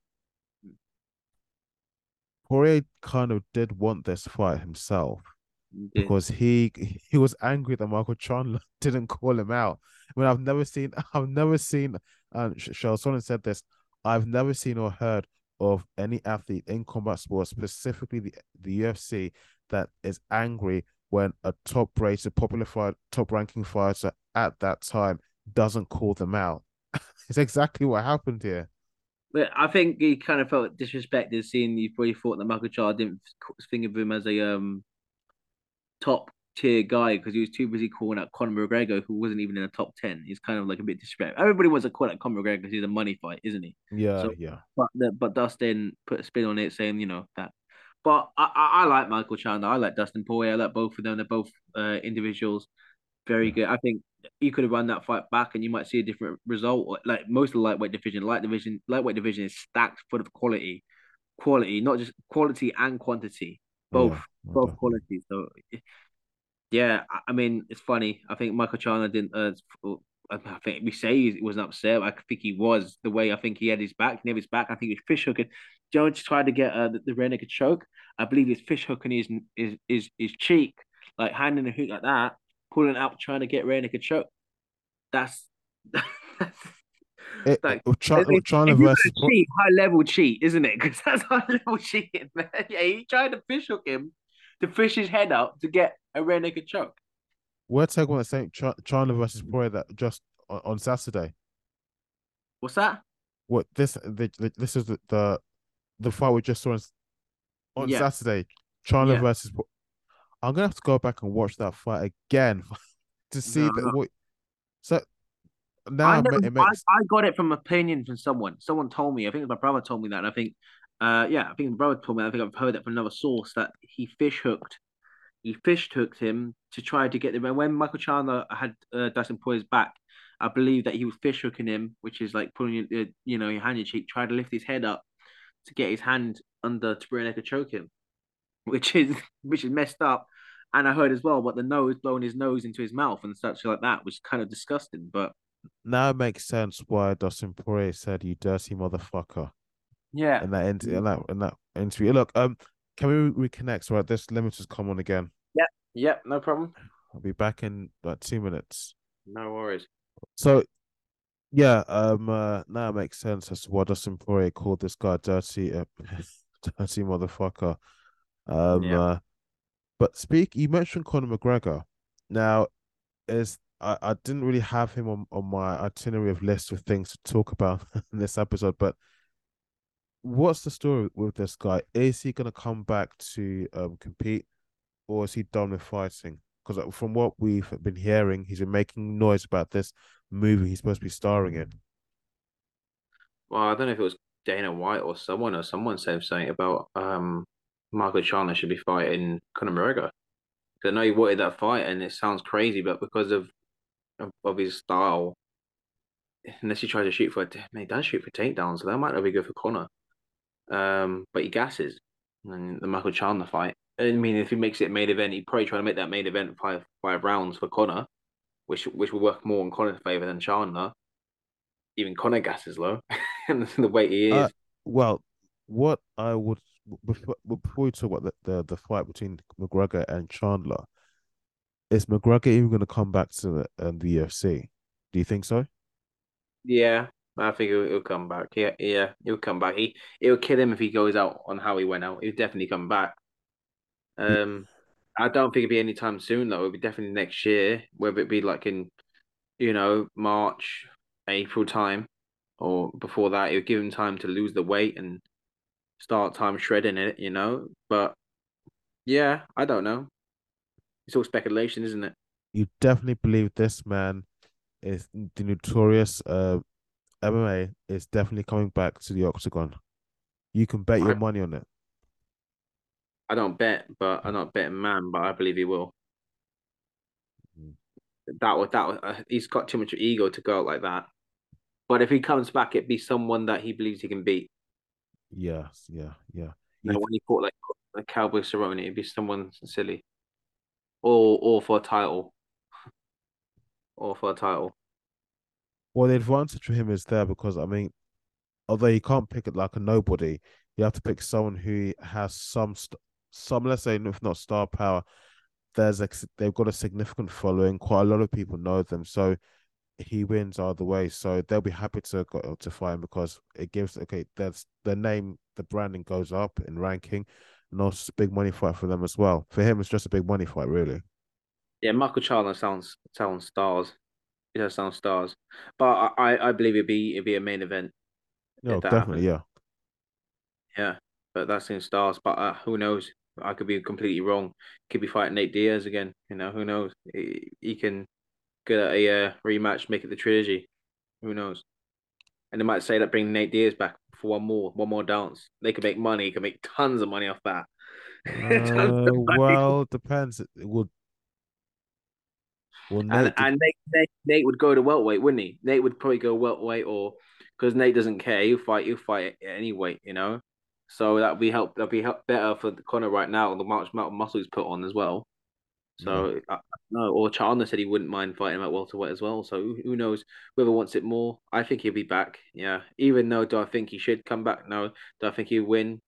Poirier kind of did want this fight himself because he he was angry that Michael Chandler didn't call him out. I mean, I've never seen, I've never seen, um, and Charles Sonnen said this, I've never seen or heard of any athlete in combat sports, specifically the, the UFC, that is angry when a top rated, popular fight, top ranking fighter at that time doesn't call them out. it's exactly what happened here. But I think he kind of felt disrespected seeing you probably thought that Michael Chandler didn't think of him as a um top tier guy because he was too busy calling out Conor McGregor, who wasn't even in the top ten. He's kind of like a bit disrespectful. Everybody wants to call out Conor McGregor because he's a money fight, isn't he? Yeah, so, yeah. But the, but Dustin put a spin on it, saying you know that But I, I, I, like Michael Chandler. I like Dustin Poirier. I like both of them. They're both uh, individuals. Very good. I think you could have run that fight back, and you might see a different result. Like most of the lightweight division, light division, lightweight division is stacked full of quality, quality, not just quality and quantity, both, yeah, both okay. quality. So, yeah, I mean, it's funny. I think Michael Chandler didn't. Uh, I think we say he wasn't upset. I think he was the way I think he had his back. He had his back. I think he was fish hooking. Jones tried to get uh, the, the naked choke. I believe he's fish hooking his his his, his cheek, like handing a hook like that, pulling out, trying to get naked choke. That's it, eh, like try, trying to versus cheat, high level cheat, isn't it? Because that's high level cheating, man. Yeah, he tried to fish hook him to fish his head out to get a rear naked choke. We're talking about the same China versus Poirier that just on, on, Saturday. What's that? What this the, the, this is the, the the fight we just saw on, on yeah. Saturday. China yeah. versus. I'm gonna have to go back and watch that fight again to see no, that. What, so now I, never, makes... I, I, got it from opinion from someone. Someone told me. I think my brother told me that. And I think, uh, yeah, I think my brother told me. I think I've heard that from another source that he fish hooked he fish hooked him to try to get him. When Michael Chandler had uh, Dustin Poirier's back, I believe that he was fish hooking him, which is like pulling your, you know, your hand in your cheek, try to lift his head up to get his hand under to bring like choke him, which is which is messed up. And I heard as well about the nose blowing his nose into his mouth and such like that, which is kind of disgusting. But now it makes sense why Dustin Poirier said, "You dirty motherfucker." Yeah. And that in, in that in that interview. Look, um, can we reconnect? Right, this limit has come on again. Yep, yep, no problem. I'll be back in about two minutes. No worries. So, yeah, um, uh, now it makes sense as to why Dustin Poirier called this guy dirty, uh, dirty motherfucker. Um, yeah. uh, but speak, you mentioned Conor McGregor. Now, is I, I didn't really have him on, on my itinerary of list of things to talk about in this episode, but what's the story with this guy? Is he going to come back to um, compete, or is he done with fighting? Because uh, from what we've been hearing, he's been making noise about this movie he's supposed to be starring in. Well, I don't know if it was Dana White or someone, or someone said something about um, Michael Chandler should be fighting Conor McGregor. I know he wanted that fight, and it sounds crazy, but because of of, of his style, unless he tries to shoot for, I mean, he does shoot for takedowns, so that might not be good for Conor. Um, but he gasses. And the Michael Chandler fight. I mean, if he makes it main event, he probably try to make that main event five five rounds for Conor, which which will work more in Conor's favor than Chandler. Even Conor gasses low, and the way he is. Uh, well, what I would before, before we talk about the, the, the fight between McGregor and Chandler, is McGregor even going to come back to the, um, the UFC? Do you think so? Yeah, I think he'll, he'll come back. Yeah, yeah, he'll come back. He it'll kill him if he goes out on how he went out. He'll definitely come back. Um, I don't think it'll be anytime soon though. It'll be definitely next year, whether it be like in, you know, March, April time, or before that. It'll give him time to lose the weight and start time shredding it. You know, but yeah, I don't know. It's all speculation, isn't it? You definitely believe this man is the notorious uh MMA is definitely coming back to the octagon. You can bet your money on it. I don't bet, but I'm not betting man, but I believe he will. Mm. That was that was uh, he's got too much ego to go out like that. But if he comes back, it'd be someone that he believes he can beat. Yes, yeah, yeah. You when he fought like a Cowboy Cerrone, it'd be someone silly, or or for a title, or for a title. Well, the advantage for him is there because I mean, although you can't pick it like a nobody, you have to pick someone who has some st- some let's say if not star power. There's a, they've got a significant following. Quite a lot of people know them, so he wins either way. So they'll be happy to go to fight him because it gives okay. That's the name, the branding goes up in ranking, and also big money fight for them as well. For him, it's just a big money fight, really. Yeah, Michael Chandler sounds sounds stars. It does sound stars, but I I believe it'd be it'd be a main event. No, definitely, happens. yeah. Yeah, but that's in stars. But uh, who knows? I could be completely wrong. Could be fighting Nate Diaz again. You know, who knows? He, he can get a uh, rematch, make it the trilogy. Who knows? And they might say that bring Nate Diaz back for one more, one more dance. They could make money. Could make tons of money off that. Uh, well, depends. It would. Well, Nate and, and Nate, Nate, Nate would go to welterweight, wouldn't he? Nate would probably go welterweight, or because Nate doesn't care, he'll fight. He'll fight any weight, you know. So that'd be help. That'd be help better for the Conor right now. The much amount of muscle he's put on as well. So mm-hmm. yeah. no, or Chandler said he wouldn't mind fighting him at welterweight as well. So who, who knows? Whoever wants it more, I think he'll be back. Yeah. Even though, do I think he should come back? No. Do I think he'll win?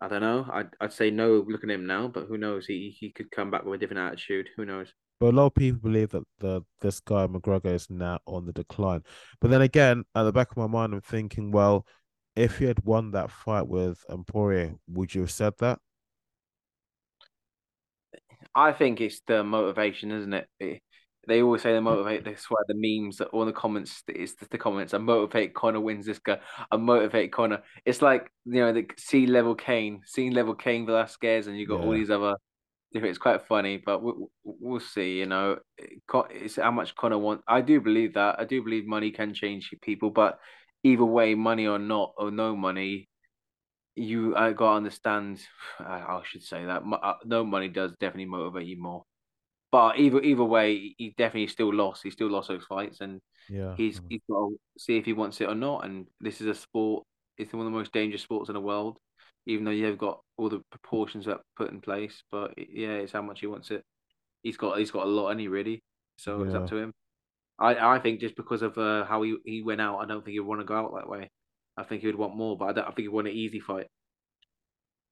I don't know. I'd I'd say no. Looking at him now, but who knows? He he could come back with a different attitude. Who knows? But a lot of people believe that the this guy McGregor is now on the decline. But then again, at the back of my mind, I'm thinking, well, if he had won that fight with Poirier, would you have said that? I think it's the motivation, isn't it? it they always say they motivate. That's why the memes, that all the comments, it's the comments. I motivate Conor wins this guy. I motivate Conor. It's like you know the sea level Cain, sea level Cain Velasquez, and you got yeah. all these other. It's quite funny, but we'll, we'll see. You know, eh, it's how much Conor wants. I do believe that. I do believe money can change people, but either way, money or not or no money, you I gotta understand. I, should say that uh, no money does definitely motivate you more. But either either way, he definitely still lost. He still lost those fights, and yeah, he's he's got to see if he wants it or not. And this is a sport. It's one of the most dangerous sports in the world, even though you've got all the proportions that put in place. But yeah, it's how much he wants it. He's got he's got a lot, any really. So yeah. it's up to him. I I think just because of uh, how he, he went out, I don't think he'd want to go out that way. I think he would want more, but I, don't, I think he'd want an easy fight.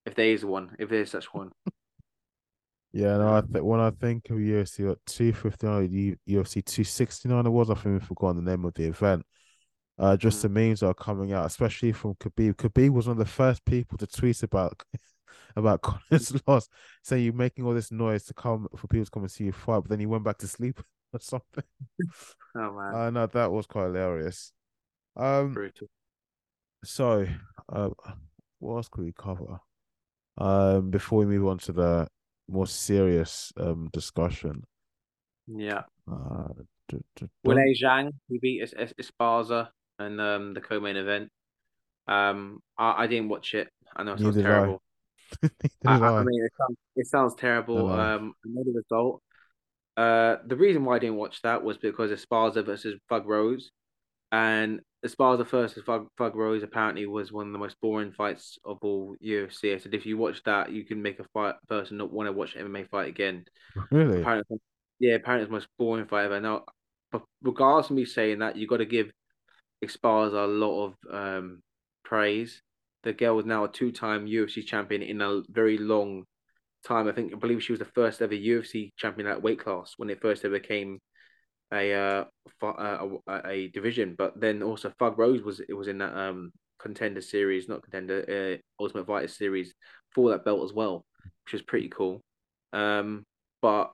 If there is one, if there's such one. Yeah, no, I think when I think of UFC at 259, UFC 269 it was, I think we've forgotten the name of the event. Uh, just mm. the memes are coming out, especially from Khabib. Khabib was one of the first people to tweet about about Conor's loss, saying you're making all this noise to come for people to come and see you fight, but then he went back to sleep or something. Oh man, uh, know that was quite hilarious. Um, Brutal. So, uh, what else could we cover? Um, before we move on to the more serious um discussion. Yeah. Uh, Weili Zhang, he beat es- es- Esparza in um, the co-main event. Um, I, I didn't watch it. I know it sounds terrible. I. I, I, mean, it sounds, it sounds terrible. Um, I know the result. Uh, the reason why I didn't watch that was because Esparza versus Thug Rose, and Esparza versus Thug, Thug Rose apparently was one of the most boring fights of all UFC. I said if you watch that, you can make a fight person not want to watch MMA fight again. Really? Apparently, yeah, apparently it's the most boring fight ever. Now, but regardless of me saying that, you got to give Esparza a lot of um, praise. The girl is now a two-time UFC champion in a very long time. I think I believe she was the first ever UFC champion at weight class when it first ever came a uh, uh a, a, division, but then also Thug Rose was it was in that um contender series, not contender, uh, Ultimate Fighter series for that belt as well, which is pretty cool. Um, but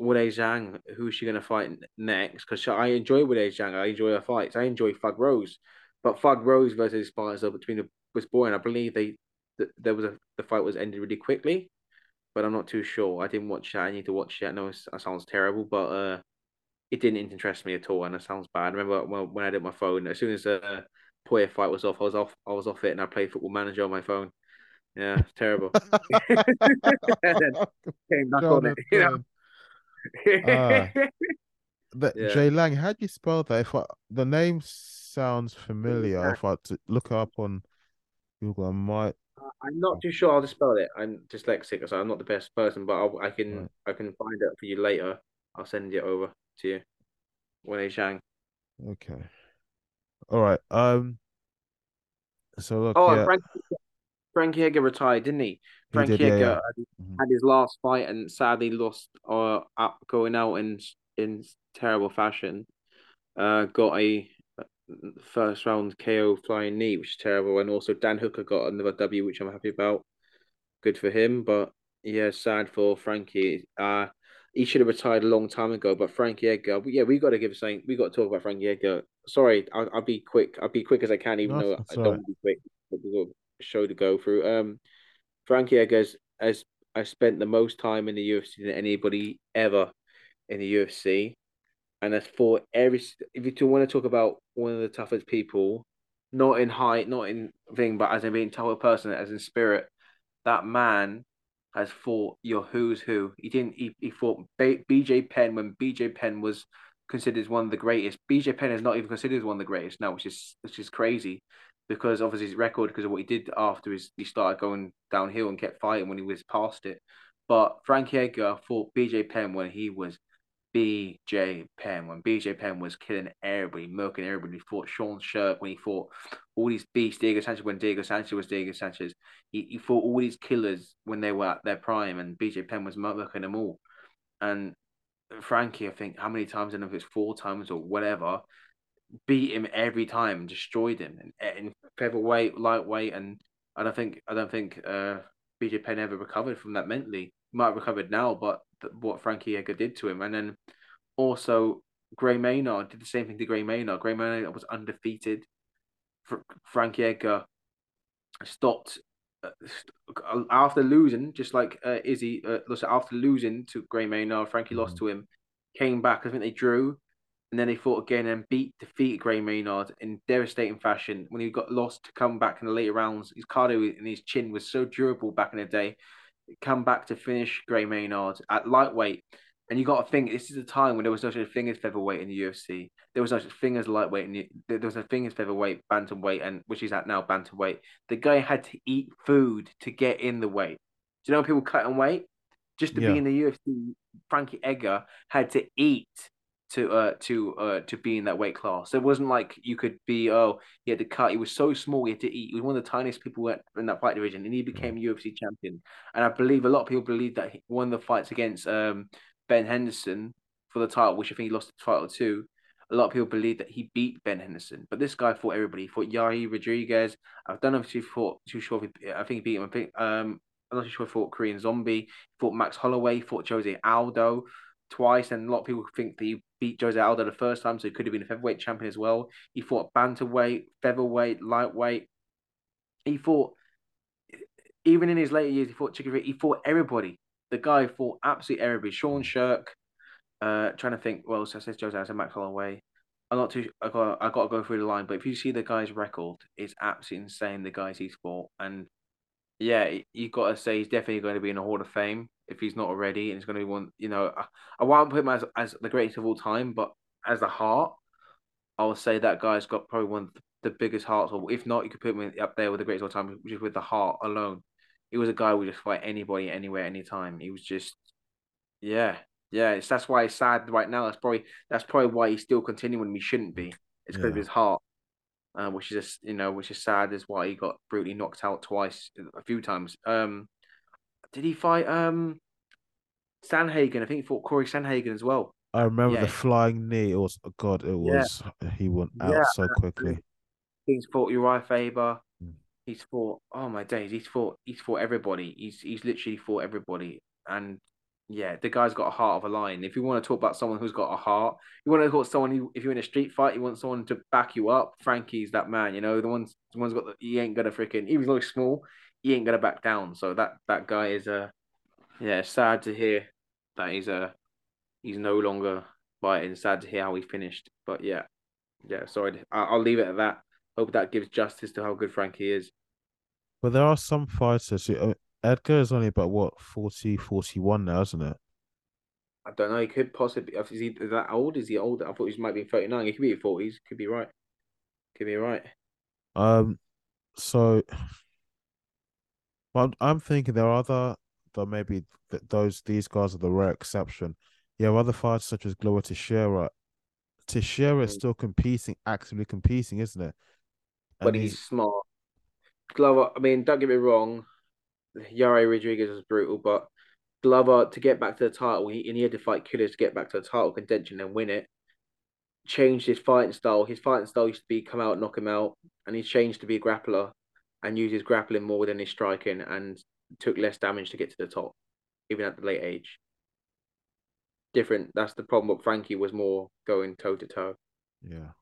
Weili Zhang, who is she going to fight next? Because I enjoy Weili Zhang, I enjoy her fights, I enjoy Thug Rose, but Thug Rose versus Esparza between the was born. I believe they th- there was a the fight was ended really quickly, but I'm not too sure. I didn't watch that. I need to watch that. I know it sounds terrible, but uh, it didn't interest me at all, and it sounds bad. I remember when, when I did my phone, as soon as the uh, Poirier fight was off, I was off. I was off it, and I played Football Manager on my phone. Yeah, it's terrible. came back on it. You know? uh, the, yeah. Jay Lang, how do you spell that? If I, the name sounds familiar, if I to look up on Google, I might. Uh, I'm not too sure how to spell it. I'm dyslexic, so I'm not the best person, but I'll, i can right. I can find it for you later. I'll send it over to you. Weili Zhang. Okay. All right. Um. So look. Oh, yeah. Frank, Frankie Edgar retired, didn't he? Frankie he Edgar yeah, yeah. Had, mm-hmm. had, his last fight and sadly lost, uh, going out in in terrible fashion. Uh, got a first round KO flying knee, which is terrible, and also Dan Hooker got another W, which I'm happy about. Good for him, but yeah, sad for Frankie. Uh, he should have retired a long time ago. But Frankie Edgar, yeah, we got to give a saying we got to talk about Frankie Edgar. Sorry, I'll, I'll be quick. I'll be quick as I can, even no, though I don't right. be quick. We've got a show to go through. Um, Frankie Edgar has I spent the most time in the UFC than anybody ever in the UFC, and as for every if you to want to talk about one of the toughest people, not in height, not in thing, but as in being tougher person, as in spirit, that man has fought your who's who. He didn't. He, he fought BJ Penn when BJ Penn was considered one of the greatest. BJ Penn is not even considered one of the greatest now, which is which is crazy, because obviously his record because of what he did after his he started going downhill and kept fighting when he was past it. But Frankie Edgar fought BJ Penn when he was BJ Penn when BJ Penn was killing everybody, milking everybody. He fought Sean Sherk when he fought all these beasts, Diego Sanchez when Diego Sanchez was Diego Sanchez. He, he fought all these killers when they were at their prime, and BJ Penn was milking them all. And Frankie, I think how many times, I don't know if it's four times or whatever, beat him every time, destroyed him in, in featherweight, lightweight, and I don't think I don't think uh, BJ Penn ever recovered from that mentally. He might have recovered now, but what Frankie Edgar did to him, and then also Gray Maynard did the same thing to Gray Maynard. Gray Maynard was undefeated. Fr- Frankie Edgar stopped uh, after losing, just like uh, Izzy, uh, after losing to Gray Maynard, Frankie lost mm-hmm. to him, came back. I think they drew, and then they fought again and beat, defeated Gray Maynard in devastating fashion. When he got lost to come back in the later rounds, his cardio and his chin was so durable back in the day come back to finish Gray Maynard at lightweight. And you got to think this is a time when there was no such thing as featherweight in the UFC. There was no such thing as lightweight, and there was no thing as featherweight, bantamweight, and which is at now bantamweight. The guy had to eat food to get in the weight. Do you know people cutting weight just to yeah. be in the UFC? Frankie Edgar had to eat to uh to uh to be in that weight class. It wasn't like you could be oh he had to cut. He was so small he had to eat. He was one of the tiniest people in that fight division, and he became UFC champion. And I believe a lot of people believe that he won the fights against um Ben Henderson for the title, which I think he lost the title to. A lot of people believe that he beat Ben Henderson, but this guy fought everybody. He fought Yair Rodriguez. I don't know if he fought too sure if he, I think he beat him. I think um I'm not too sure he fought Korean Zombie. He fought Max Holloway. Fought Jose Aldo twice, and a lot of people think that he beat Jose Aldo the first time, so he could have been a featherweight champion as well. He fought bantamweight, featherweight, lightweight. He fought, even in his later years, he fought chicken. He fought everybody. The guy fought absolutely everybody. Sean Sherk. Uh, trying to think. Well, so I says Jose Aldo, Max Holloway. I'm not too. I got. I got to go through the line, but if you see the guy's record, it's absolutely insane. The guys he's fought, and yeah, you got to say he's definitely going to be in the Hall of Fame if he's not already, and he's going to be one. You know, I, I won't put him as as the greatest of all time, but as a heart, I would say that guy's got probably one of the biggest hearts, or if not, you could put him up there with the greatest of all time, just with the heart alone. He was a guy who would just fight anybody, anywhere, anytime. He was just, yeah, yeah. It's that's why he's sad right now. That's probably that's probably why he's still continuing when he shouldn't be. It's because yeah. of his heart. Uh, which is just you know, which is sad, is why he got brutally knocked out twice, a few times. Um, did he fight um Sandhagen? I think he fought Corey Sandhagen as well. I remember yeah. the flying knee. It was oh God. It was yeah. he went out yeah. so quickly. He's fought Urijah Faber. Mm. He's fought. Oh my days. He's fought. He's fought everybody. He's he's literally fought everybody. And yeah, the guy's got a heart of a lion. If you want to talk about someone who's got a heart, you want to talk someone who, if you're in a street fight, you want someone to back you up. Frankie's that man. You know, the one's the one's got the, he ain't gonna freaking. Even though he's small, he ain't gonna back down. So that that guy is a, uh, yeah, sad to hear that he's a, uh, he's no longer fighting. Sad to hear how he finished. But yeah, yeah. Sorry, I'll leave it at that. Hope that gives justice to how good Frankie is. But there are some fighters. Who, Edgar is only about what 40, 41 now, isn't it? I don't know. He could possibly. Is he that old? Is he older? I thought he might be thirty nine. He could be forties. Could be right. Could be right. Um. So but I'm thinking there are other, though maybe th- those these guys are the rare exception. You have other fighters such as Glover Teixeira. Teixeira is mm. still competing, actively competing, isn't it? And but he's, he's smart. Glover, I mean, don't get me wrong, Yair Rodriguez was brutal, but Glover to get back to the title, he, and he had to fight killers to get back to the title contention and win it. Changed his fighting style. His fighting style used to be come out, knock him out, and he changed to be a grappler and uses grappling more than his striking and took less damage to get to the top, even at the late age. Different. That's the problem. But Frankie was more going toe to toe. Yeah.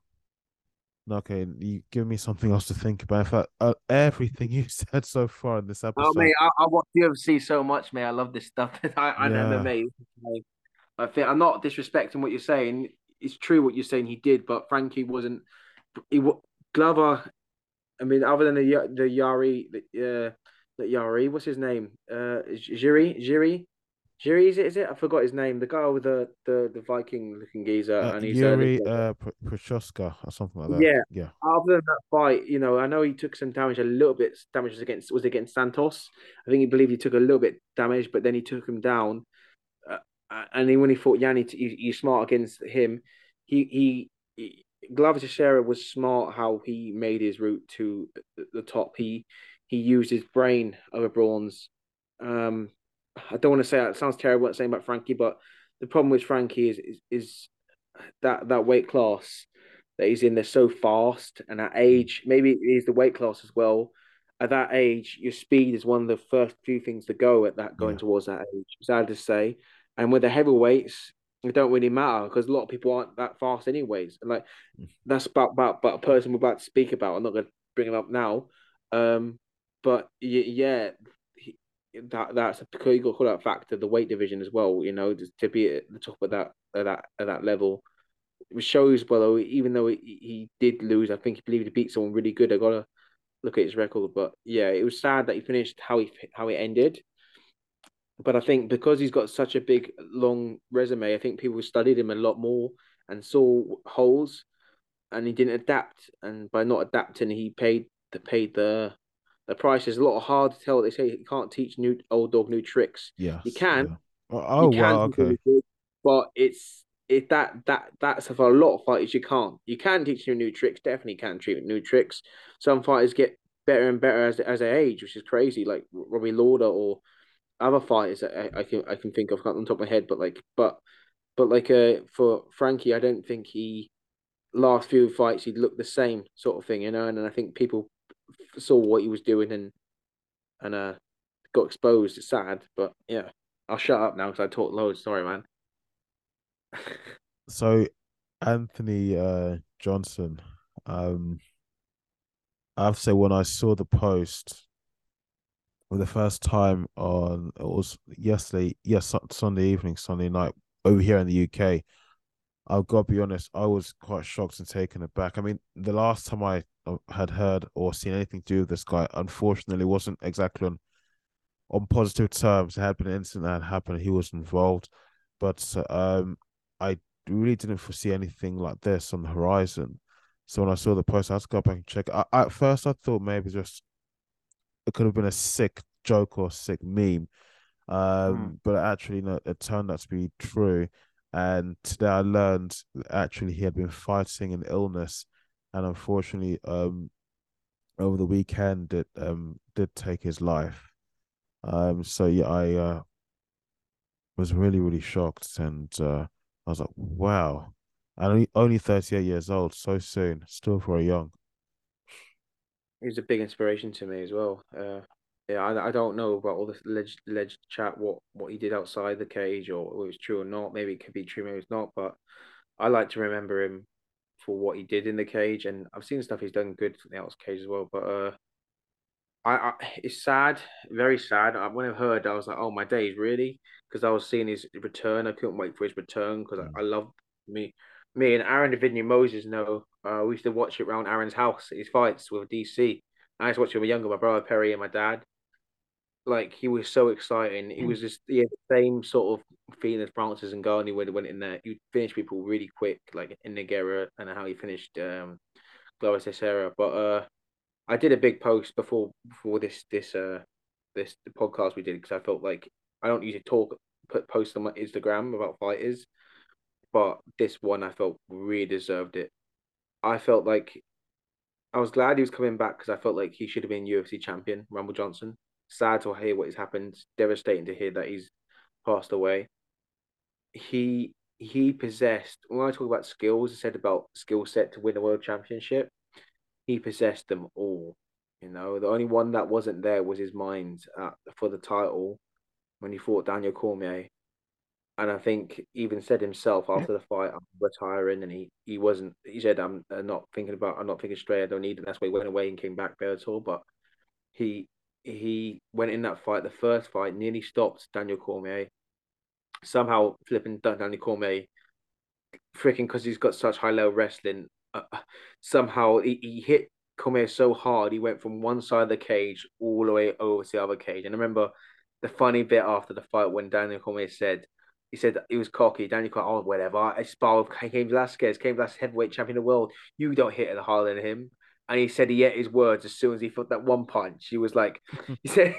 Okay, you give me something else to think about. In fact, uh, everything you said so far in this episode. Oh, mate, I, I watch UFC so much, man. I love this stuff. I, I yeah. MMA. I think I'm not disrespecting what you're saying. It's true what you're saying. He did, but Frankie wasn't. He Glover I mean, other than the the Yari, the uh, Yari. What's his name? Uh, Jiri, Jiri, Jiri. Is it? Is it? I forgot his name. The guy with the the, the Viking looking geezer, uh, and he's Yuri uh, Prochazka or something like that. Yeah, yeah. Other than that fight, you know, I know he took some damage, a little bit damage was against was against Santos. I think he believed he took a little bit damage, but then he took him down. Uh, and then when he fought Yanni, he, he's smart against him. He he. he Glover Teixeira was smart how he made his route to the top. He he used his brain over Braun's. Um, I don't want to say that. It sounds terrible what I'm saying about Frankie, but the problem with Frankie is, is is that that weight class that he's in. They're so fast, and at age, maybe it is the weight class as well. At that age, your speed is one of the first few things to go at that going yeah. towards that age. Sad to say, and with the heavyweights, it don't really matter because a lot of people aren't that fast anyways. And like mm. that's about about, about a person we're about to speak about. I'm not going to bring him up now. Um, but yeah, that that's a you got to call that factor the weight division as well. You know, to be at the top of that at that at that level. It shows, well, even though he, he did lose, I think he believed he beat someone really good. I gotta look at his record, but yeah, it was sad that he finished how he how it ended. But I think because he's got such a big long resume, I think people studied him a lot more and saw holes, and he didn't adapt. And by not adapting, he paid the paid the the price is a lot hard to tell. They say you can't teach new old dog new tricks. Yeah, you can. Yeah. Oh, you can wow, okay. but it's it that that that's for a lot of fighters you can't. You can teach new new tricks. Definitely can treat new tricks. Some fighters get better and better as as they age, which is crazy. Like Robbie Lawler or other fighters I, I can I can think of on top of my head. But like but but like uh for Frankie, I don't think he last few fights he'd look the same sort of thing, you know. And, and I think people saw what he was doing and and uh got exposed. It's sad, but yeah, I'll shut up now because I talk loads. Sorry, man. so, Anthony uh, Johnson, um, I have to say when I saw the post for the first time on it was yesterday, yes, Sunday evening, Sunday night over here in the UK. I've got to be honest, I was quite shocked and taken aback. I mean, the last time I uh, had heard or seen anything to do with this guy, unfortunately, wasn't exactly on on positive terms. There had been an incident that had happened. He was involved, but um, I really didn't foresee anything like this on the horizon. So when I saw the post, I had to go back and check. I, at first, I thought maybe just it could have been a sick joke or sick meme, um, mm. but actually, no, it turned out to be true. And today I learned actually he had been fighting an illness, and unfortunately, um, over the weekend it um did take his life. Um, so yeah, I uh was really really shocked, and uh, I was like, wow, and only thirty eight years old, so soon, still very young. He was a big inspiration to me as well. Uh, yeah, I, I don't know about all this alleged, alleged chat, what, what he did outside the cage, or it was true or not. Maybe it could be true, maybe it's not. But I like to remember him for what he did in the cage, and I've seen stuff he's done good from the outside cage as well. But uh, I, I it's sad, very sad. I, when I heard, I was like, oh my days, really? Because I was seeing his return. I couldn't wait for his return because mm. I, I love me. Me and Aaron Davinia Moses know. Uh, we used to watch it around Aaron's house, his fights with DC. I used to watch it with my younger, my brother Perry and my dad like he was so exciting. It mm. was just yeah, the same sort of feeling as Francis Ngannou when he went in there. You finish people really quick, like in Nogueira and how he finished um Glover Teixeira. But uh I did a big post before before this this uh this the podcast we did because I felt like I don't usually talk put post on my Instagram about fighters, but this one I felt really deserved it. I felt like I was glad he was coming back because I felt like he should have been UFC champion, Rumble Johnson sad to hear what has happened. Devastating to hear that he's passed away. He he possessed when I talk about skills, I said about skill set to win a world championship. He possessed them all. You know, the only one that wasn't there was his mind at, for the title when he fought Daniel Cormier. And I think even said himself after the fight, I'm retiring, and he, he wasn't. He said, "I'm uh, not thinking about. I'm not thinking straight. I don't need it." That's why he went away and came back Bellator. But he he went in that fight, the first fight, nearly stopped Daniel Cormier. Somehow flipping Daniel Cormier, freaking because he's got such high level wrestling. Uh, uh, somehow he, he hit Cormier so hard he went from one side of the cage all the way over to the other cage. And I remember the funny bit after the fight when Daniel Cormier said he said he was cocky. Daniel Cormier, oh whatever. I spar with Cain Velasquez, Cain Velasquez heavyweight champion of the world. You don't hit it harder than him. And he said he ate his words as soon as he felt that one punch. He was like, he said,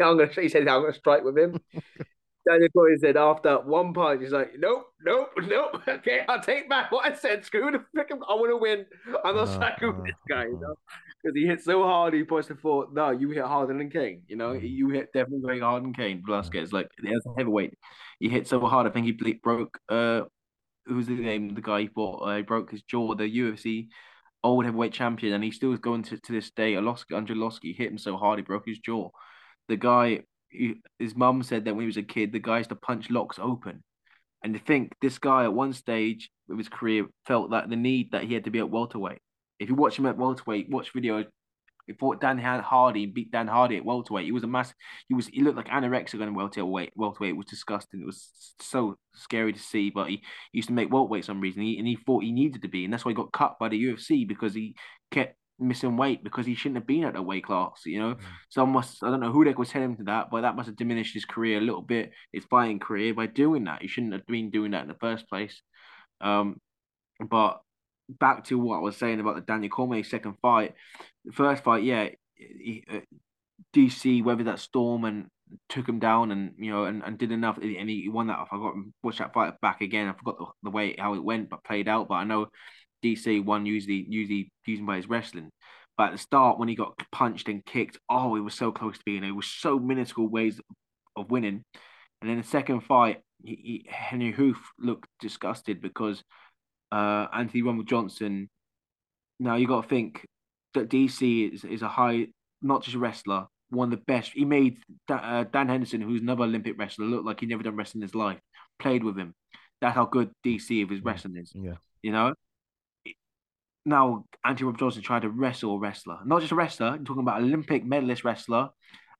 I'm gonna, he said, I'm gonna strike with him. Daniel Cormier said after one punch, he's like, nope, nope, nope. Okay, I'll take back what I said. Screw the freaking, I want to win. I'm not uh, striking uh, this guy, you know, because he hit so hard. He pushed the thought, no, you hit harder than Cain. You know, mm. you hit definitely very hard than Cain. Velasquez, like, as a heavyweight, he hit so hard. I think he broke. uh Who's the name? The guy he fought. Uh, he broke his jaw. The UFC old heavyweight champion, and he still is going to, to this day. Oloski, Andre Arlovski hit him so hard he broke his jaw. The guy he, his mum said that when he was a kid, the guy used to punch locks open. And to think this guy at one stage of his career felt that the need that he had to be at welterweight. If you watch him at welterweight, watch videos. He fought Dan Hardy, and beat Dan Hardy at welterweight. He was a mass. He was. He looked like anorexic on welterweight. Welterweight it was disgusting. It was so scary to see. But he, he used to make welterweight some reason. He, and he thought he needed to be, and that's why he got cut by the UFC because he kept missing weight because he shouldn't have been at that weight class, you know. Mm. So I must I don't know who they was telling him to that, but that must have diminished his career a little bit, his fighting career by doing that. He shouldn't have been doing that in the first place. Um, but back to what I was saying about the Daniel Cormier second fight, the first fight, yeah, he, uh, DC weathered that storm and took him down and you know and, and did enough and he won that. I forgot watch that fight back again. I forgot the, the way how it went, but played out. But I know DC won usually usually using by his wrestling. But at the start, when he got punched and kicked, oh, he was so close to being. It was so minuscule ways of winning. And then the second fight, he, he, Henri Hooft looked disgusted because uh, Anthony Rumble Johnson. Now you got to think that DC is, is a high, not just a wrestler, one of the best. He made uh, Dan Henderson, who's another Olympic wrestler, look like he never done wrestling in his life. Played with him. That's how good DC of his wrestling is. Yeah. You know, now Anthony Rob Johnson tried to wrestle a wrestler, not just a wrestler. I'm talking about Olympic medalist wrestler,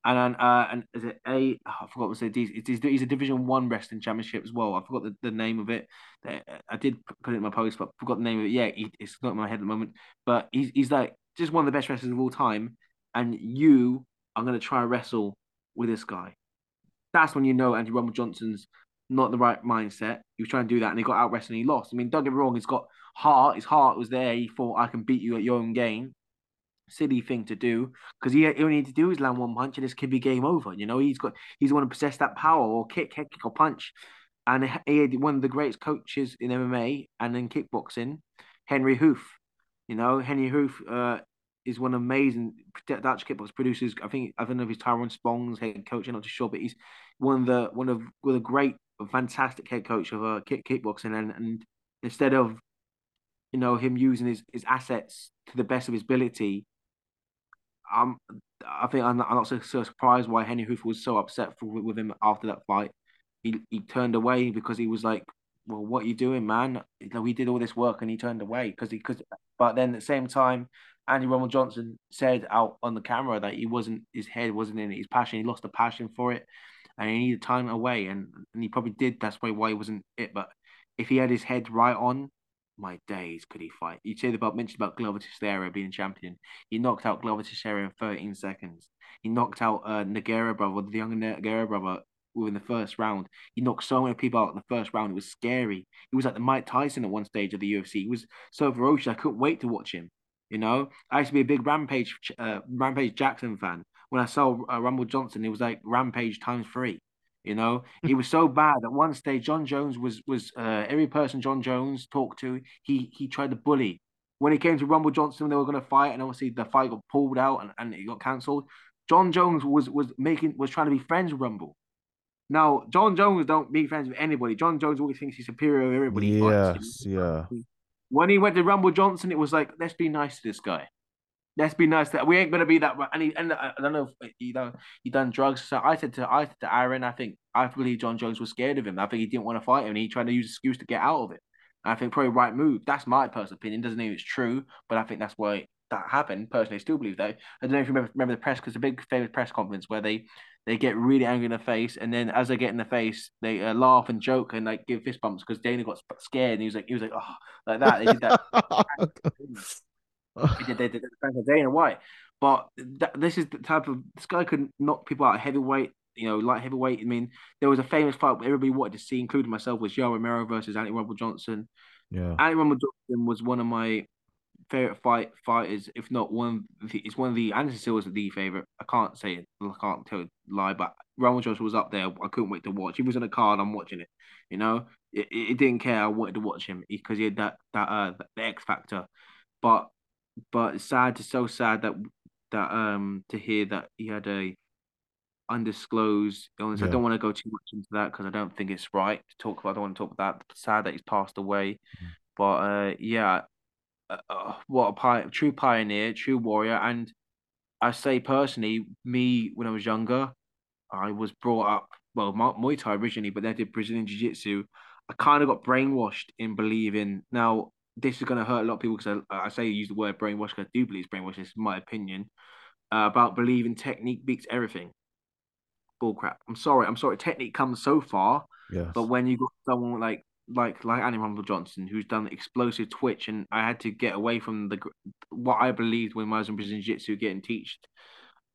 and uh, and is it a? Oh, I forgot what to say. He's, he's a Division One wrestling championship as well. I forgot the, the name of it. I did put it in my post, but forgot the name of it. Yeah, he, it's not in my head at the moment. But he's he's like just one of the best wrestlers of all time, and you are gonna try and wrestle with this guy. That's when you know Andy Rumble Johnson's not the right mindset. He was trying to do that, and he got out wrestling. He lost. I mean, don't get me wrong. He's got heart. His heart was there. He thought I can beat you at your own game. Silly thing to do because he, he only need to do is land one punch and this could be game over. You know, he's got he's want to possess that power or kick, kick, kick or punch. And he had one of the greatest coaches in MMA and in kickboxing, Henri Hooft. You know, Henri Hooft uh, is one amazing Dutch kickbox producers. I think I don't know if he's Tyrone Spong's head coach. I'm not too sure, but he's one of the one of of the great, fantastic head coach of uh, kick kickboxing. And and instead of you know, him using his, his assets to the best of his ability. Um, I think I'm not, I'm not so, so surprised why Henri Hooft was so upset for, with him after that fight. He he turned away because he was like, "Well, what are you doing, man? We did all this work," and he turned away because he because. But then at the same time, Andy Rumble Johnson said out on the camera that he wasn't his head wasn't in it, his passion. He lost the passion for it, and he needed time away, and and he probably did. That's why why he wasn't it. But if he had his head right on, my days, could he fight? You said about mentioned about Glover Teixeira being champion. He knocked out Glover Teixeira in 13 seconds. He knocked out uh, Nogueira brother, the young Nogueira brother, within the first round. He knocked so many people out in the first round. It was scary. He was like the Mike Tyson at one stage of the UFC. He was so ferocious. I couldn't wait to watch him. You know, I used to be a big Rampage, uh, Rampage Jackson fan. When I saw uh, Rumble Johnson, it was like Rampage times three. You know, he was so bad at one stage. Jon Jones was was uh, every person Jon Jones talked to, he he tried to bully. When it came to Rumble Johnson, they were going to fight, and obviously the fight got pulled out and, and it got cancelled. Jon Jones was was making was trying to be friends with Rumble. Now, Jon Jones don't be friends with anybody. Jon Jones always thinks he's superior to everybody. Yes, yeah. When he went to Rumble Johnson, it was like, let's be nice to this guy let's be nice that we ain't gonna be that. And he, and I don't know if you know he done drugs. So I said to I said to Aaron, I think I believe Jon Jones was scared of him. I think he didn't want to fight him. and He tried to use excuse to get out of it. And I think probably right move. That's my personal opinion. Doesn't mean it's true, but I think that's why that happened. Personally, I still believe that. I don't know if you remember, remember the press because a big famous press conference where they they get really angry in the face, and then as they get in the face, they uh, laugh and joke and like give fist bumps because Dana got scared and he was like he was like oh like that. They did that. they, they, they, Dana White. But that, this is the type of this guy could knock people out heavyweight, you know, light heavyweight. I mean, there was a famous fight everybody wanted to see, including myself, was Yoel Romero versus Anthony Rumble Johnson. Yeah, Anthony Rumble Johnson was one of my favorite fight fighters, if not one. The, It's one of the Anderson Silva's the favorite. I can't say it. I can't tell lie, but Rumble Johnson was up there. I couldn't wait to watch. He was on a card. I'm watching it. You know, it, it didn't care. I wanted to watch him because he had that that uh the X factor. But but it's sad. It's so sad that that um to hear that he had a undisclosed illness. Yeah. I don't want to go too much into that because I don't think it's right to talk about. I don't want to talk about that. It's sad that he's passed away. Mm. But uh, yeah, uh, uh, what a pi- true pioneer, true warrior, and I say personally, me when I was younger, I was brought up well Muay Thai originally, but then I did Brazilian Jiu Jitsu. I kind of got brainwashed in believing. Now this is going to hurt a lot of people because I, I say use the word brainwash because I do believe it's brainwash. Is my opinion uh, about believing technique beats everything. Bullcrap. I'm sorry. I'm sorry. Technique comes so far, yes. but when you got someone like like like Anthony Rumble Johnson, who's done explosive twitch, and I had to get away from the what I believed when I was in Brazilian Jiu Jitsu getting teached.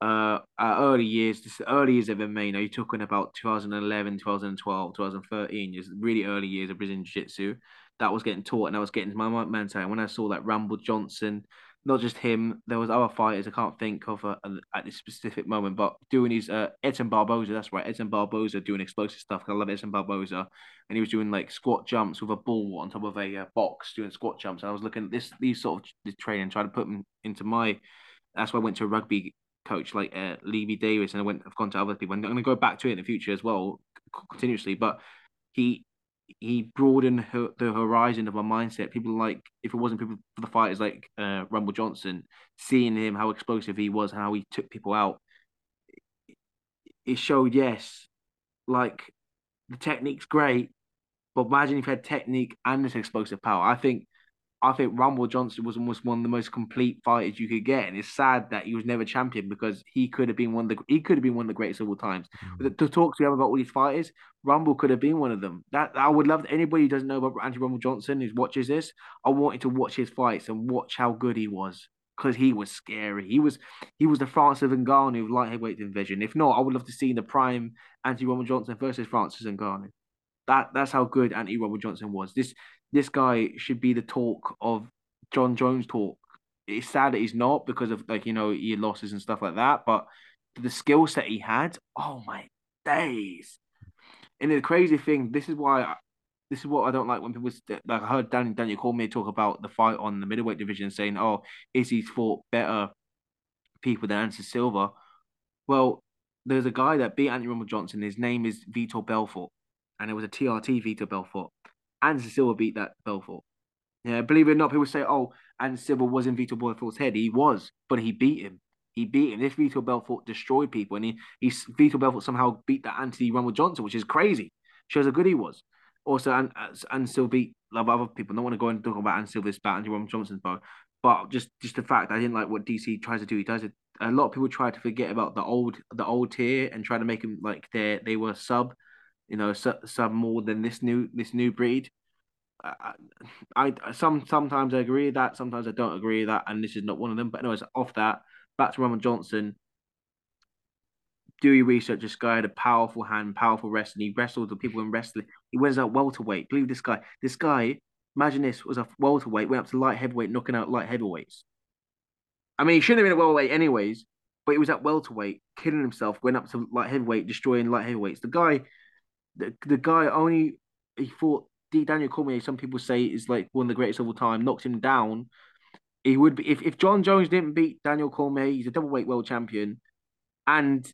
Uh, early years, this early years of MMA, you know, you're talking about 2011, 2012, 2013, just really early years of Brazilian Jiu Jitsu that was getting taught, and I was getting to my mentality. And when I saw that Rumble Johnson, not just him. There was other fighters I can't think of uh, at this specific moment, but doing his uh, Edson Barboza. That's right, Edson Barboza doing explosive stuff. I love Edson Barboza, and he was doing like squat jumps with a ball on top of a uh, box, doing squat jumps. And I was looking at this these sort of training, trying to put them into my. That's why I went to a rugby coach like uh, Levy Davis, and I went. I've gone to other people, and I'm going to go back to it in the future as well, continuously. But he he broadened her, the horizon of my mindset. People like if it wasn't people for the fighters like uh, Rumble Johnson, seeing him how explosive he was, how he took people out, it showed yes, like the technique's great, but imagine if you had technique and this explosive power. I think I think Rumble Johnson was almost one of the most complete fighters you could get, and it's sad that he was never champion because he could have been one of the he could have been one of the greatest of all times. Mm-hmm. To talk to him about all these fighters, Rumble could have been one of them. That I would love anybody who doesn't know about Anthony Rumble Johnson who watches this. I wanted to watch his fights and watch how good he was because he was scary. He was he was the Francis Ngannou of light heavyweight division. If not, I would love to see the prime Anthony Rumble Johnson versus Francis Ngannou. That that's how good Anthony Rumble Johnson was. This this guy should be the talk of Jon Jones talk. It's sad that he's not because of like you know he losses and stuff like that, but the skill set he had, oh my days! And the crazy thing, this is why this is what I don't like when people like I heard Danny Daniel Cormier talk about the fight on the middleweight division, saying, "Oh, Izzy's fought better people than Anderson Silva." Well, there's a guy that beat Anthony Rumble Johnson. His name is Vitor Belfort, and it was a TRT Vitor Belfort. Anderson Silva beat that Belfort. Yeah, believe it or not, people say, "Oh, Anderson Silva was in Vitor Belfort's head." He was, but he beat him. He beat him. This Vitor Belfort destroyed people, and he, he Vitor Belfort somehow beat that Anthony Rumble Johnson, which is crazy. Shows how good he was. Also, and uh, and still beat of other people. I don't want to go and talk about Anderson Silva's bout, Anthony Rumble Johnson's bout, but just just the fact I didn't like what DC tries to do. He does it. A lot of people try to forget about the old the old tier and try to make him like they they were sub you know, some more than this new this new breed. I, I, some sometimes I agree with that, sometimes I don't agree with that, and this is not one of them. But anyways, off that, back to Rumble Johnson. Do your research. This guy had a powerful hand, powerful wrestling. He wrestled the people in wrestling. He went out welterweight. Believe this guy. This guy, imagine this was a welterweight, went up to light heavyweight, knocking out light heavyweights. I mean, he shouldn't have been a welterweight anyways, but he was at welterweight, killing himself, went up to light heavyweight, destroying light heavyweights. The guy the, the guy only he fought D Daniel Cormier. Some people say is like one of the greatest of all time. Knocked him down. He would be if, if Jon Jones didn't beat Daniel Cormier. He's a double weight world champion, and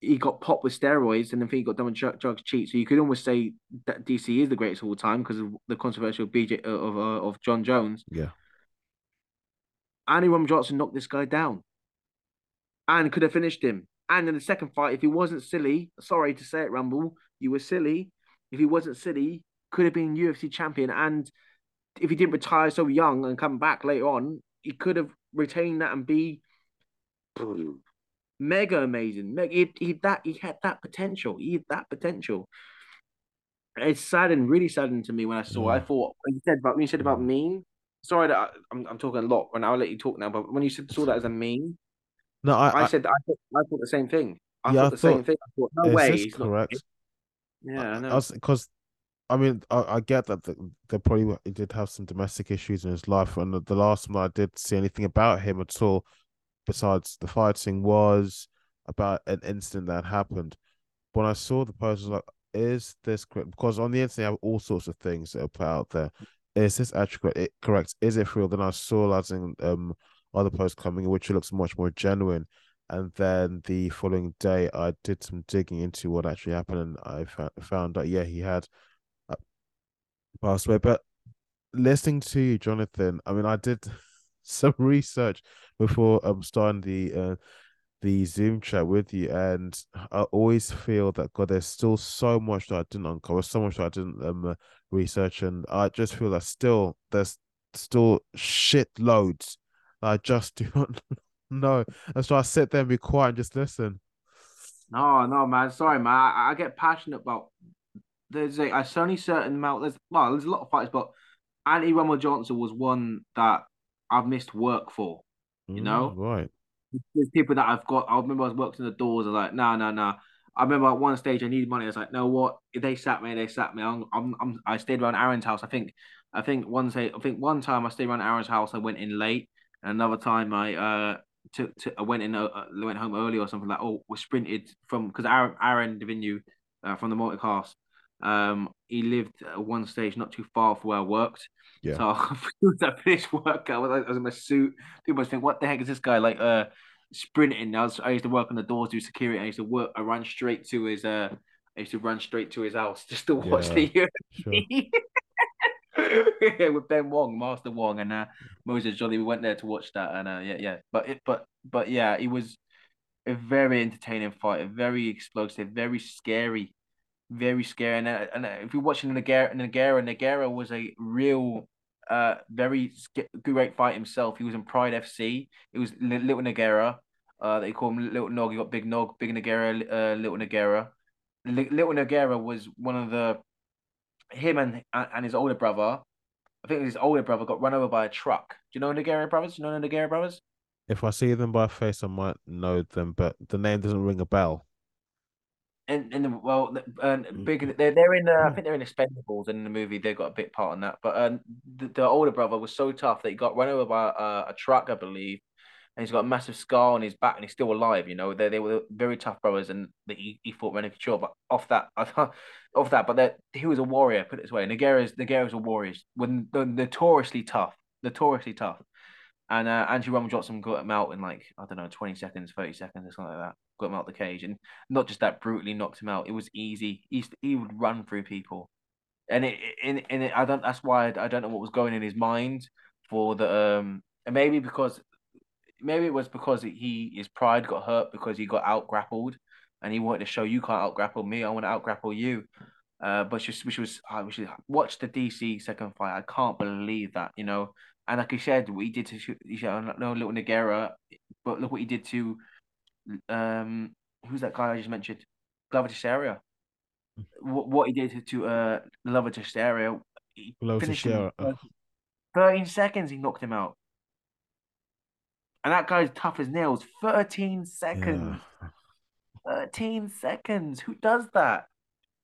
he got popped with steroids, and then he got done with drugs cheat. So you could almost say that DC is the greatest of all time because of the controversial BJ uh, of uh, of Jon Jones. Yeah. Andy Rum Johnson knocked this guy down, and could have finished him. And in the second fight, if he wasn't silly, sorry to say it, Rumble, you were silly. If he wasn't silly, could have been UFC champion. And if he didn't retire so young and come back later on, he could have retained that and be mega amazing. Mega, he, he that he had that potential. He had that potential. It's saddened, really saddened to me when I saw. I mm. thought when you said about when you said about mean, sorry that I, am I'm, I'm talking a lot, and I'll let you talk now. But when you said saw that as a meme, no, I, I, said I thought, I thought the same thing. I yeah, thought the thought, same thing. I thought no way, correct. Not, yeah, I know. Because I mean, I, I get that the, the probably he did have some domestic issues in his life, and the, the last time I did see anything about him at all, besides the fighting, was about an incident that happened. When I saw the post, I was like, "Is this correct?" Because on the internet, you have all sorts of things that are put out there. Is this actually correct? Is it real? Then I saw as in um other posts coming, which looks much more genuine. And then the following day, I did some digging into what actually happened, and I found that yeah, he had passed away. But listening to you, Jonathan, I mean, I did some research before um starting the uh the Zoom chat with you, and I always feel that God, there's still so much that I didn't uncover, so much that I didn't um research, and I just feel that still there's still shit loads that I just do not know. That's why I sit there and be quiet and just listen. No, no, man. Sorry, man. I, I get passionate about there's a, a only certain amount. There's well, there's a lot of fights, but Anthony Rumble Johnson was one that I've missed work for. You mm, know, right? There's people that I've got. I remember I was working the doors. I was like, no, no, no. I remember at one stage I needed money. I was like, no, what? If they sat me, they sat me. I'm, I'm, I'm, i stayed around Aaron's house. I think, I think one say, I think one time I stayed around Aaron's house. I went in late. And another time I uh took, to, I went in, uh, went home early or something like. Oh, we sprinted from because Aaron, Aaron Divinu, uh, from the multicast um, he lived at one stage not too far from where I worked. Yeah. So I finished work, I was, I was in my suit. People must think, what the heck is this guy like? Uh, sprinting. I was I used to work on the doors, do security. I used to work. I ran straight to his uh. I used to run straight to his house just to watch yeah, the UFC. Sure. with Ben Wong, Master Wong, and uh, Moses Jolly. We went there to watch that, and uh, yeah, yeah. But it, but but yeah, it was a very entertaining fight, a very explosive, very scary very scary. And, uh, and uh, if you're watching Nogueira, Nogueira, Nogueira was a real, uh, very great fight himself. He was in Pride FC. It was Little Nogueira. Uh, they call him Little Nog. He got Big Nog, Big Nogueira, uh, Little Nogueira. Little Nogueira was one of the him and and his older brother. I think his older brother got run over by a truck. Do you know the Nogueira brothers? Do you know the Nogueira brothers? If I see them by face, I might know them, but the name doesn't ring a bell and and well, um, big they're they're in. Uh, I hmm. think they're in Expendables, and in the movie they got a big part on that. But um, the, the older brother was so tough that he got run over by a, a truck, I believe, and he's got a massive scar on his back, and he's still alive. You know, they they were very tough brothers, and he, he fought for sure. But off that, off that, but he was a warrior. Put it this way, Nogueira's Nogueira's a warrior. When the notoriously tough, notoriously tough. And uh, Andrew Rumble Johnson got him out in like I don't know, twenty seconds, thirty seconds, or something like that. Got him out the cage, and not just that, brutally knocked him out. It was easy. He he would run through people, and it and, and it, I don't. That's why I, I don't know what was going in his mind for the um. And maybe because maybe it was because he his pride got hurt because he got out grappled, and he wanted to show you can't out grapple me. I want to out grapple you. Uh, but she, which was I should watch the DC second fight. I can't believe that you know and like I said, what he did to you know, little Nogueira, but look what he did to um who's that guy I just mentioned? Glover Teixeira. What, what he did to, uh Glover Teixeira, he Glover Teixeira. 13 seconds he knocked him out. And that guy's tough as nails. 13 seconds. Yeah. 13 seconds. Who does that?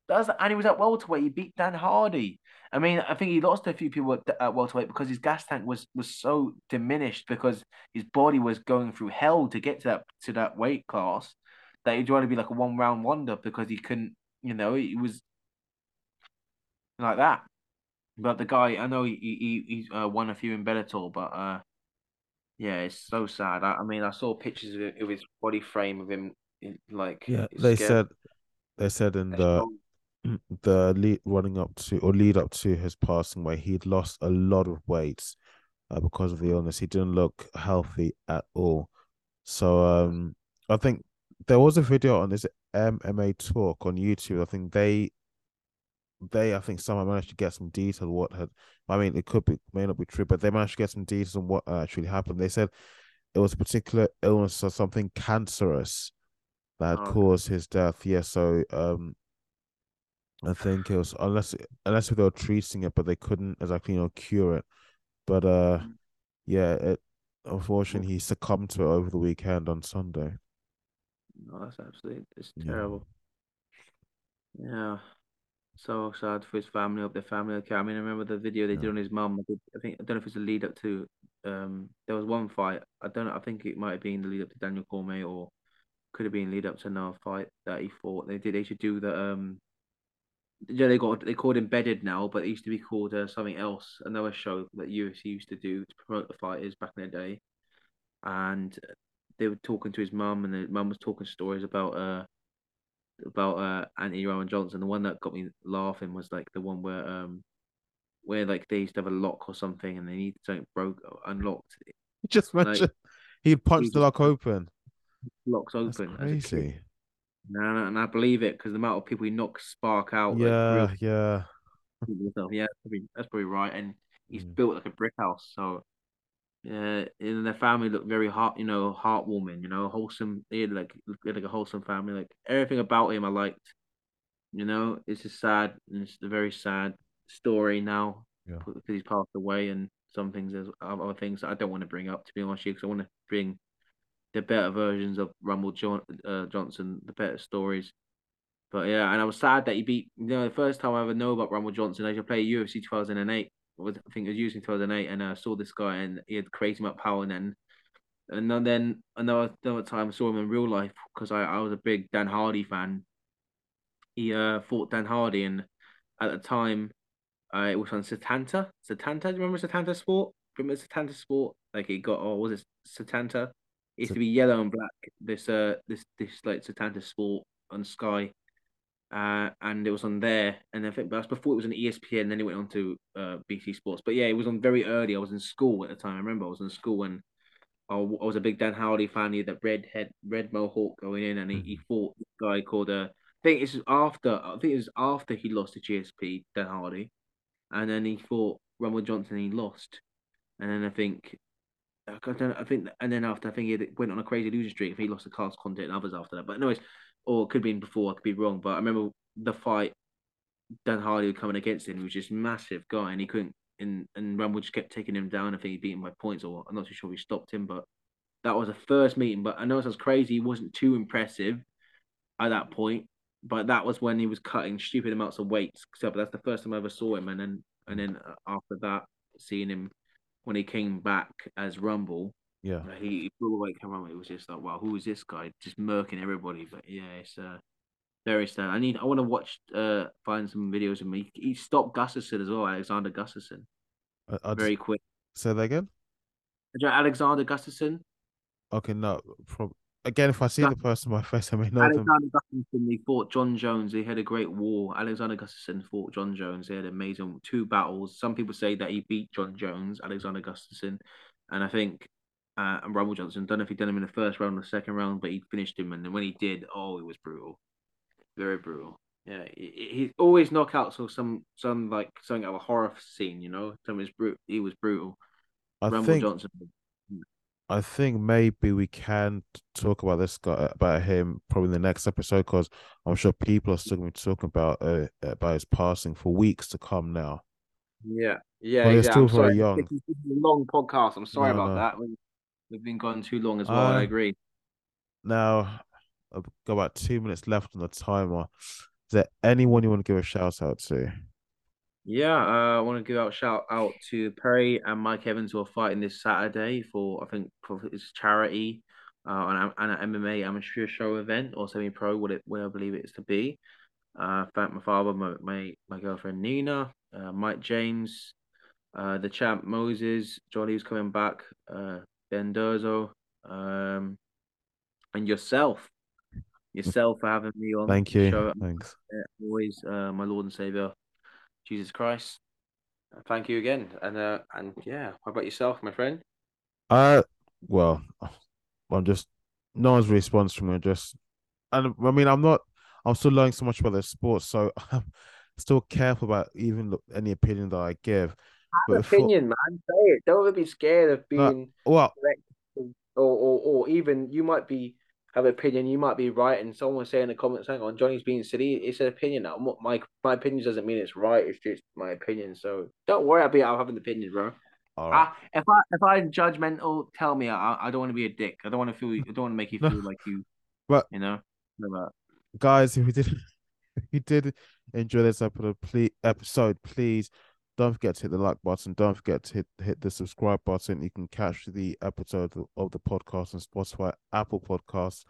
Does that? And he was at welterweight. He beat Dan Hardy. I mean, I think he lost a few people at, at welterweight because his gas tank was was so diminished because his body was going through hell to get to that to that weight class that he'd rather be like a one round wonder because he couldn't, you know, he was like that. But the guy, I know he he he's uh, won a few in Bellator, but uh, yeah, it's so sad. I, I mean, I saw pictures of, it, of his body frame of him, like yeah. They said they said in the the lead running up to or lead up to his passing where he'd lost a lot of weight uh, because of the illness. He didn't look healthy at all. So um, I think there was a video on this MMA talk on YouTube. I think they they I think someone managed to get some detail what had I mean it could be may not be true, but they managed to get some details on what actually happened. They said it was a particular illness or something cancerous that oh, caused his death. Yeah, so um I think it was unless unless they were treating it, but they couldn't exactly you know cure it. But uh, mm. yeah, it, unfortunately he succumbed to it over the weekend on Sunday. No, that's absolutely it's terrible. Yeah. yeah. So sad for his family, of the family. Okay, I mean, I remember the video they yeah. did on his mum. I think I don't know if it's a lead up to. Um, there was one fight. I don't know. I think it might have been the lead up to Daniel Cormier, or could have been lead up to another fight that he fought. They did. They should do the um. Yeah, they got they called embedded now, but it used to be called uh, something else. Another show that UFC used to do to promote the fighters back in the day, and they were talking to his mum, and the mum was talking stories about uh about uh Anthony Rumble Johnson. The one that got me laughing was like the one where um where like they used to have a lock or something and they need something broke unlocked. He just mentioned like, he punched the lock open. Locks open. That's crazy. No, no, and I believe it because the amount of people he knocks spark out. Yeah, like, yeah. yeah, that's probably, that's probably right. And he's mm. built like a brick house, so yeah, and their family looked very heart, you know, heartwarming, you know, wholesome. They had like had like a wholesome family. Like everything about him, I liked. You know, it's just sad. It's a very sad story now yeah. because he's passed away, and some things there's other things I don't want to bring up to be honest, because I want to bring the better versions of Rumble John, uh, Johnson, the better stories. But yeah, and I was sad that he beat. You know, the first time I ever know about Rumble Johnson, I should play UFC 2008 was I think it was using 2008, and I saw this guy and he had crazy amount of power, and then and then another another time I saw him in real life because I, I was a big Dan Hardy fan. He uh fought Dan Hardy, and at the time, uh, it was on Setanta. Setanta, do you remember Setanta Sport? Remember Setanta Sport? Like he got, oh, was it Setanta? It used to be yellow and black. This uh, this this like Setanta Sport on Sky uh, and it was on there. And I think that's before it was on ESPN. And then it went on to uh, BT Sports. But yeah, it was on very early. I was in school at the time. I remember I was in school and I, I was a big Dan Hardy fan. He had that red head, red mohawk going in, and he, he mm-hmm. fought this guy called uh, I think it's after. I think it was after he lost to GSP Dan Hardy, and then he fought Rumble Johnson. and He lost, and then I think I don't. I think, and then after I think he went on a crazy losing streak. If he lost to Carlos Condit and others after that. But anyways, or it could have been before. I could be wrong, but I remember the fight Dan Hardy coming against him. He was just massive guy, and he couldn't. And and Rumble just kept taking him down. I think he beat him by points, or I'm not too sure he stopped him. But that was the first meeting. But I know it sounds crazy. He wasn't too impressive at that point. But that was when he was cutting stupid amounts of weight. So that's the first time I ever saw him. And then and then uh, after that, seeing him when he came back as Rumble, yeah, he, he blew away Cameron. It was just like, wow, who is this guy? Just murking everybody. But yeah, it's uh, very sad. I need. I want to watch. Uh, find some videos of me. He, stopped Gustafsson as well. Alexander Gustafsson. Uh, very quick. Say that again. Alexander Gustafsson. Okay, no. From again, if I see the person my face, I may know Alexander them. Gustafsson, he fought Jon Jones. They had a great war. Alexander Gustafsson fought Jon Jones. They had amazing two battles. Some people say that he beat Jon Jones, Alexander Gustafsson, and I think uh, and Rumble Johnson. Don't know if he'd done him in the first round or the second round, but he finished him. And then when he did, oh, it was brutal, very brutal. Yeah, he, always knockouts or some some like something of a horror scene. You know, something was brutal. He was brutal. I Rumble think, Johnson. I think maybe we can talk about this guy about him probably in the next episode because I'm sure people are still going to be talking about uh, about his passing for weeks to come now. Yeah, yeah, yeah. Still very young. It's a long podcast. I'm sorry no, about no. that. We've been gone too long as well. I agree. Now, I've got about two minutes left on the timer. Is there anyone you want to give a shout out to? Yeah, uh, I want to give out shout out to Perry and Mike Evans who are fighting this Saturday for I think for his charity, uh, on an MMA amateur show event or semi pro, what it what I believe it is to be. Uh, thank my father, my my, my girlfriend Nina, uh, Mike James, uh, the champ Moses, Johnny's coming back, uh, Bendozo, um, and yourself. Yourself for having me on. Thank you. Show. Thanks. always, uh, my Lord and Savior, Jesus Christ. Thank you again, and uh, and yeah, how about yourself, my friend? Uh, well, I'm just no one's response from me. Just, and I mean, I'm not. I'm still learning so much about the sport, so I'm still careful about even any opinion that I give. Have opinion, man. Say it. Don't ever be scared of being uh, well, or, or or even you might be have an opinion. You might be right, and someone say in the comments, "Hang on, Johnny's being silly." It's an opinion. Now. My my opinion doesn't mean it's right. It's just my opinion. So don't worry i'll be having an opinion, bro. Right. I, if I if I'm judgmental, tell me. I, I don't want to be a dick. I don't want to feel. I don't want to make you feel like you. But you know, guys, if you did, if you did enjoy this episode, please episode, please don't forget to hit the like button. Don't forget to hit hit the subscribe button. You can catch the episode of the podcast on Spotify, Apple Podcasts,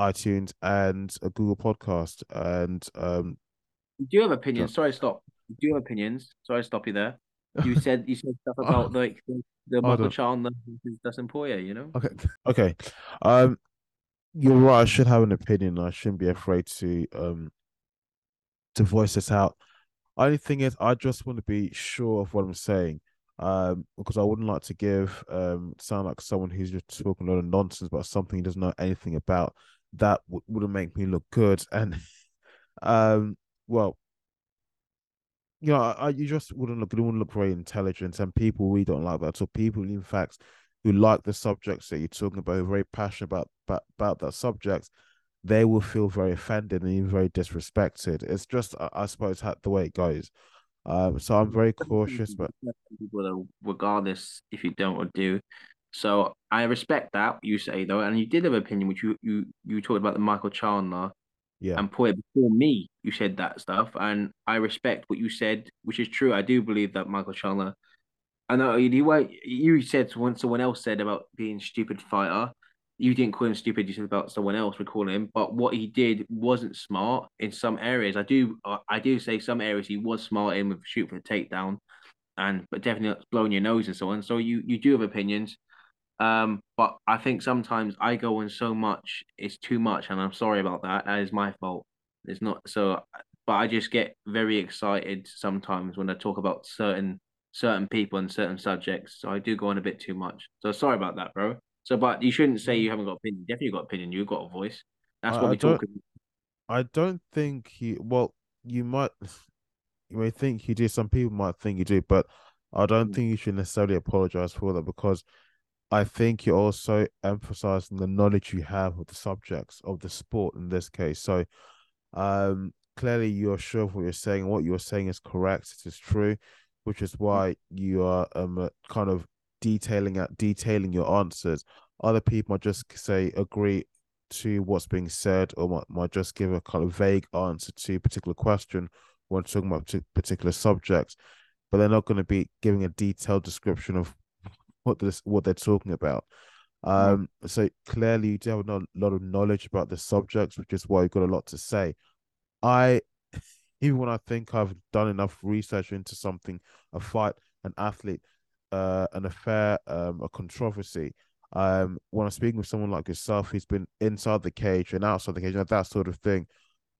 iTunes, and a Google Podcast. And um, do you have opinions? Sorry, stop. Do you have opinions? Sorry, stop you there. You said you said stuff about like the, the Michael Chandler Dustin Poirier. You know. Okay. Okay. Um, you're right. I should have an opinion. I shouldn't be afraid to um to voice this out. Only thing is, I just want to be sure of what I'm saying, um, because I wouldn't like to give um sound like someone who's just talking a lot of nonsense about something he doesn't know anything about. That w- wouldn't make me look good, and um, well, you know, I, you just wouldn't look, wouldn't look very intelligent, and people we don't like that. So people, in fact, who like the subjects that you're talking about, who are very passionate about about, about that subject, they will feel very offended and even very disrespected. It's just, I, I suppose, the way it goes. Um, so I'm very cautious, but regardless if you don't or do. So I respect that you say though, and you did have an opinion, which you you you talked about the Michael Chandler, yeah, and Poirier before me. You said that stuff, and I respect what you said, which is true. I do believe that Michael Chandler. I know you you said when someone else said about being stupid fighter you didn't call him stupid. You said about someone else would call him, but what he did wasn't smart in some areas. I do, I do say some areas he was smart in with shoot for the takedown, and but definitely blowing your nose and so on. So you you do have opinions, um, but I think sometimes I go on so much, it's too much, and I'm sorry about that. That is my fault. It's not so, but I just get very excited sometimes when I talk about certain certain people and certain subjects. So I do go on a bit too much. So sorry about that, bro. So, but you shouldn't say you haven't got opinion. You Definitely got opinion. You've got a voice. That's what we talk. I don't think he. Well, you might. You may think you do. Some people might think you do, but I don't mm. think you should necessarily apologize for that because I think you're also emphasizing the knowledge you have of the subjects of the sport in this case. So, um, clearly you're sure of what you're saying. What you're saying is correct. It is true, which is mm. why you are um kind of detailing out detailing your answers. Other people might just say agree to what's being said or might, might just give a kind of vague answer to a particular question when talking about particular subjects, but they're not going to be giving a detailed description of what this what they're talking about. Um, so clearly you do have a lot of knowledge about the subjects, which is why you've got a lot to say. I even when I think I've done enough research into something, a fight, an athlete, uh, an affair, um, a controversy. Um, when I'm speaking with someone like yourself who's been inside the cage and outside the cage and that sort of thing,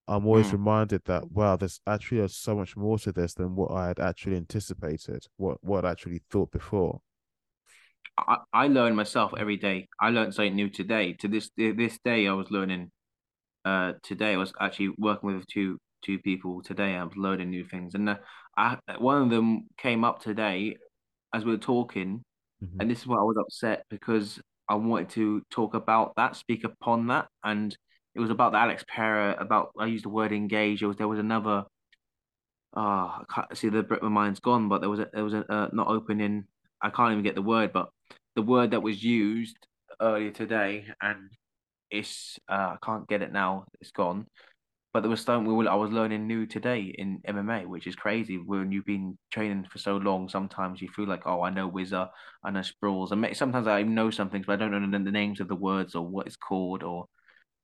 I'm always mm. reminded that wow, there's actually so much more to this than what I had actually anticipated, what what I actually thought before. I, I learn myself every day. I learned something new today. To this this day, I was learning. Uh, today I was actually working with two two people today. I was learning new things, and uh, I one of them came up today as we were talking, mm-hmm. and this is why I was upset because I wanted to talk about that, speak upon that, and it was about the Alex Pereira. About I used the word engage. It was there was another. Ah, uh, I can't see the my mind's gone, but there was a there was a uh, not opening. I can't even get the word, but the word that was used earlier today, and it's uh, I can't get it now. It's gone. But there was something we were, I was learning new today in MMA, which is crazy. When you've been training for so long, sometimes you feel like, oh, I know Whizzer, I know Sprawls, and sometimes I know some things, but I don't know the names of the words or what it's called. Or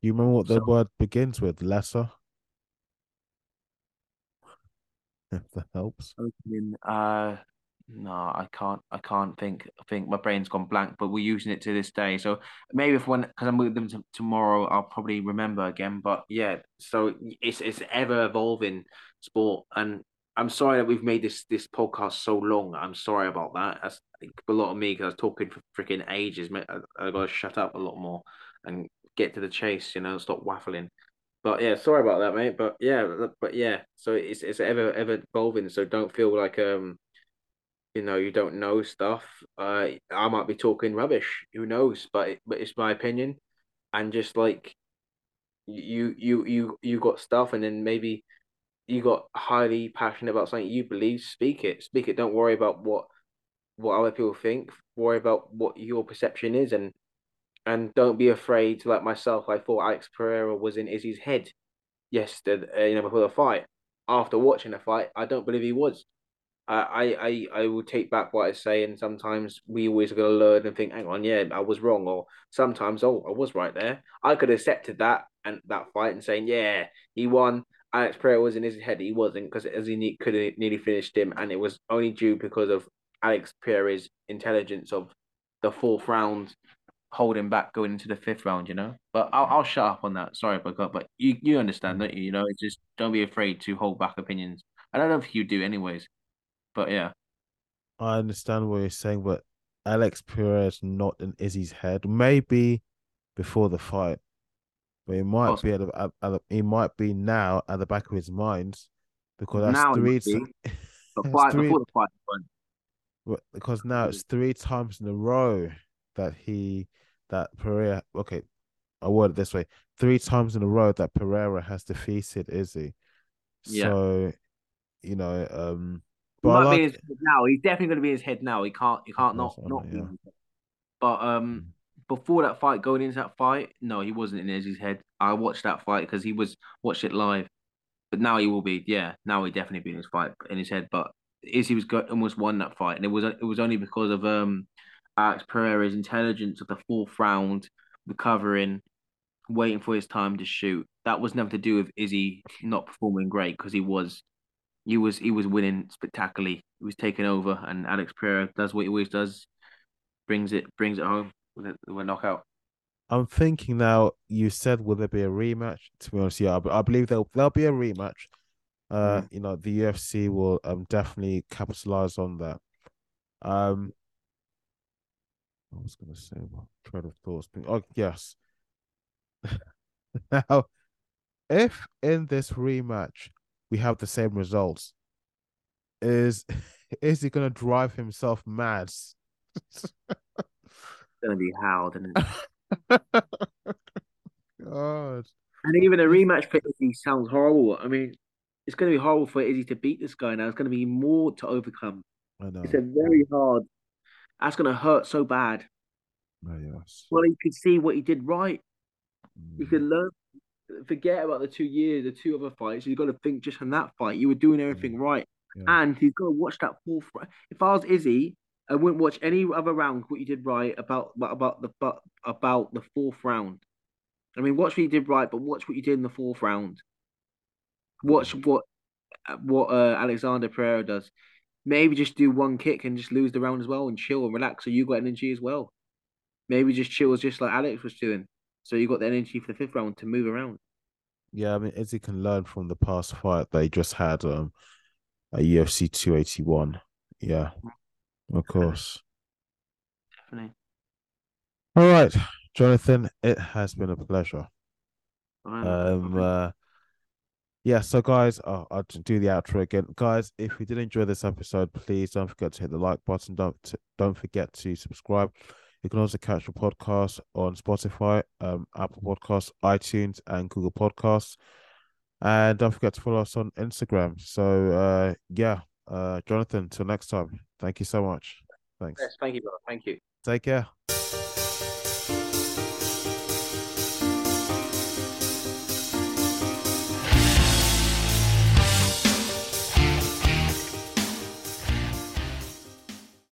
you remember what the so, word begins with? Lesser. If that helps. Uh, no, I can't. I can't think. I think my brain's gone blank. But we're using it to this day. So maybe if when because I'm with them tomorrow, I'll probably remember again. But yeah, so it's it's ever evolving sport, and I'm sorry that we've made this this podcast so long. I'm sorry about that. That's a lot of me because I was talking for freaking ages. I, I got to shut up a lot more and get to the chase. You know, stop waffling. But yeah, sorry about that, mate. But yeah, but yeah. So it's it's ever ever evolving. So don't feel like um you know you don't know stuff uh i might be talking rubbish who knows but it, but it's my opinion and just like you you you you got stuff and then maybe you got highly passionate about something you believe speak it speak it don't worry about what what other people think. Worry about what your perception is, and and don't be afraid like myself. I thought Alex Pereira was in Izzy's head yesterday, you know, before the fight. After watching the fight, I don't believe he was. I, I, I will take back what I say, and sometimes we always got to learn and think, hang on, yeah, I was wrong, or sometimes, oh, I was right there. I could have accepted that and that fight and saying, yeah, he won. Alex Pereira was in his head, he wasn't because as he could have nearly finished him, and it was only due because of Alex Pereira's intelligence of the fourth round holding back going into the fifth round, you know. But I'll, I'll shut up on that. Sorry, but but you you understand, don't you? You know, it's just don't be afraid to hold back opinions. I don't know if you do, anyways. But yeah, I understand what you're saying, but Alex Pereira not in Izzy's head. Maybe before the fight, but it might awesome. be at, the, at, at he might be now at the back of his mind because that's now three. Fight, three before the fight. But... Because now it's three times in a row that he that Pereira. Okay, I word it this way: three times in a row that Pereira has defeated Izzy. Yeah. So, you know, um, but might like... be his now. He's definitely going to be his head now. He can't. He can't not not. Yeah. But um, mm. before that fight, going into that fight, no, he wasn't in Izzy's head. I watched that fight because he was watched it live. But now he will be. Yeah, now he definitely be in his fight in his head. But Izzy was got, almost won that fight, and it was it was only because of um Alex Pereira's intelligence of the fourth round, recovering, waiting for his time to shoot. That was nothing to do with Izzy not performing great because he was he was he was winning spectacularly. He was taking over, and Alex Pereira does what he always does, brings it brings it home with a, with a knockout. I'm thinking now. You said will there be a rematch? To be honest, yeah, I, I believe there'll there'll be a rematch. Uh, mm. you know, the UFC will um definitely capitalize on that. Um, I was gonna say what thread of thoughts. Oh yes. now, if in this rematch we have the same results. Is is he gonna drive himself mad? it's gonna be howled, it? God. And even a rematch for Izzy sounds horrible. I mean, it's going to be horrible for Izzy to beat this guy now. It's going to be more to overcome. I know. It's a very hard. That's going to hurt so bad. Oh, yes. Well, you can see what he did right. Mm. You can learn forget about the two years, the two other fights. You've got to think just on that fight. You were doing everything yeah. right. Yeah. And he's got to watch that fourth. If I was Izzy, I wouldn't watch any other round. What you did right about about the but about the fourth round. I mean, watch what you did right, but watch what you did in the fourth round. Watch what what uh, Alexander Pereira does. Maybe just do one kick and just lose the round as well and chill and relax. So you got energy as well. Maybe just chill just like Alex was doing. So you got the energy for the fifth round to move around. Yeah, I mean, Izzy can learn from the past fight they just had um a UFC 281. Yeah, of course. Definitely. All right, Jonathan, it has been a pleasure. Um, uh, yeah, so guys, uh, I'll do the outro again. Guys, if you did enjoy this episode, please don't forget to hit the like button. Don't don't forget to subscribe. You can also catch the podcast on Spotify, um, Apple Podcasts, iTunes, and Google Podcasts. And don't forget to follow us on Instagram. So, uh, yeah, uh, Jonathan, till next time. Thank you so much. Thanks. Yes, thank you, brother. Thank you. Take care.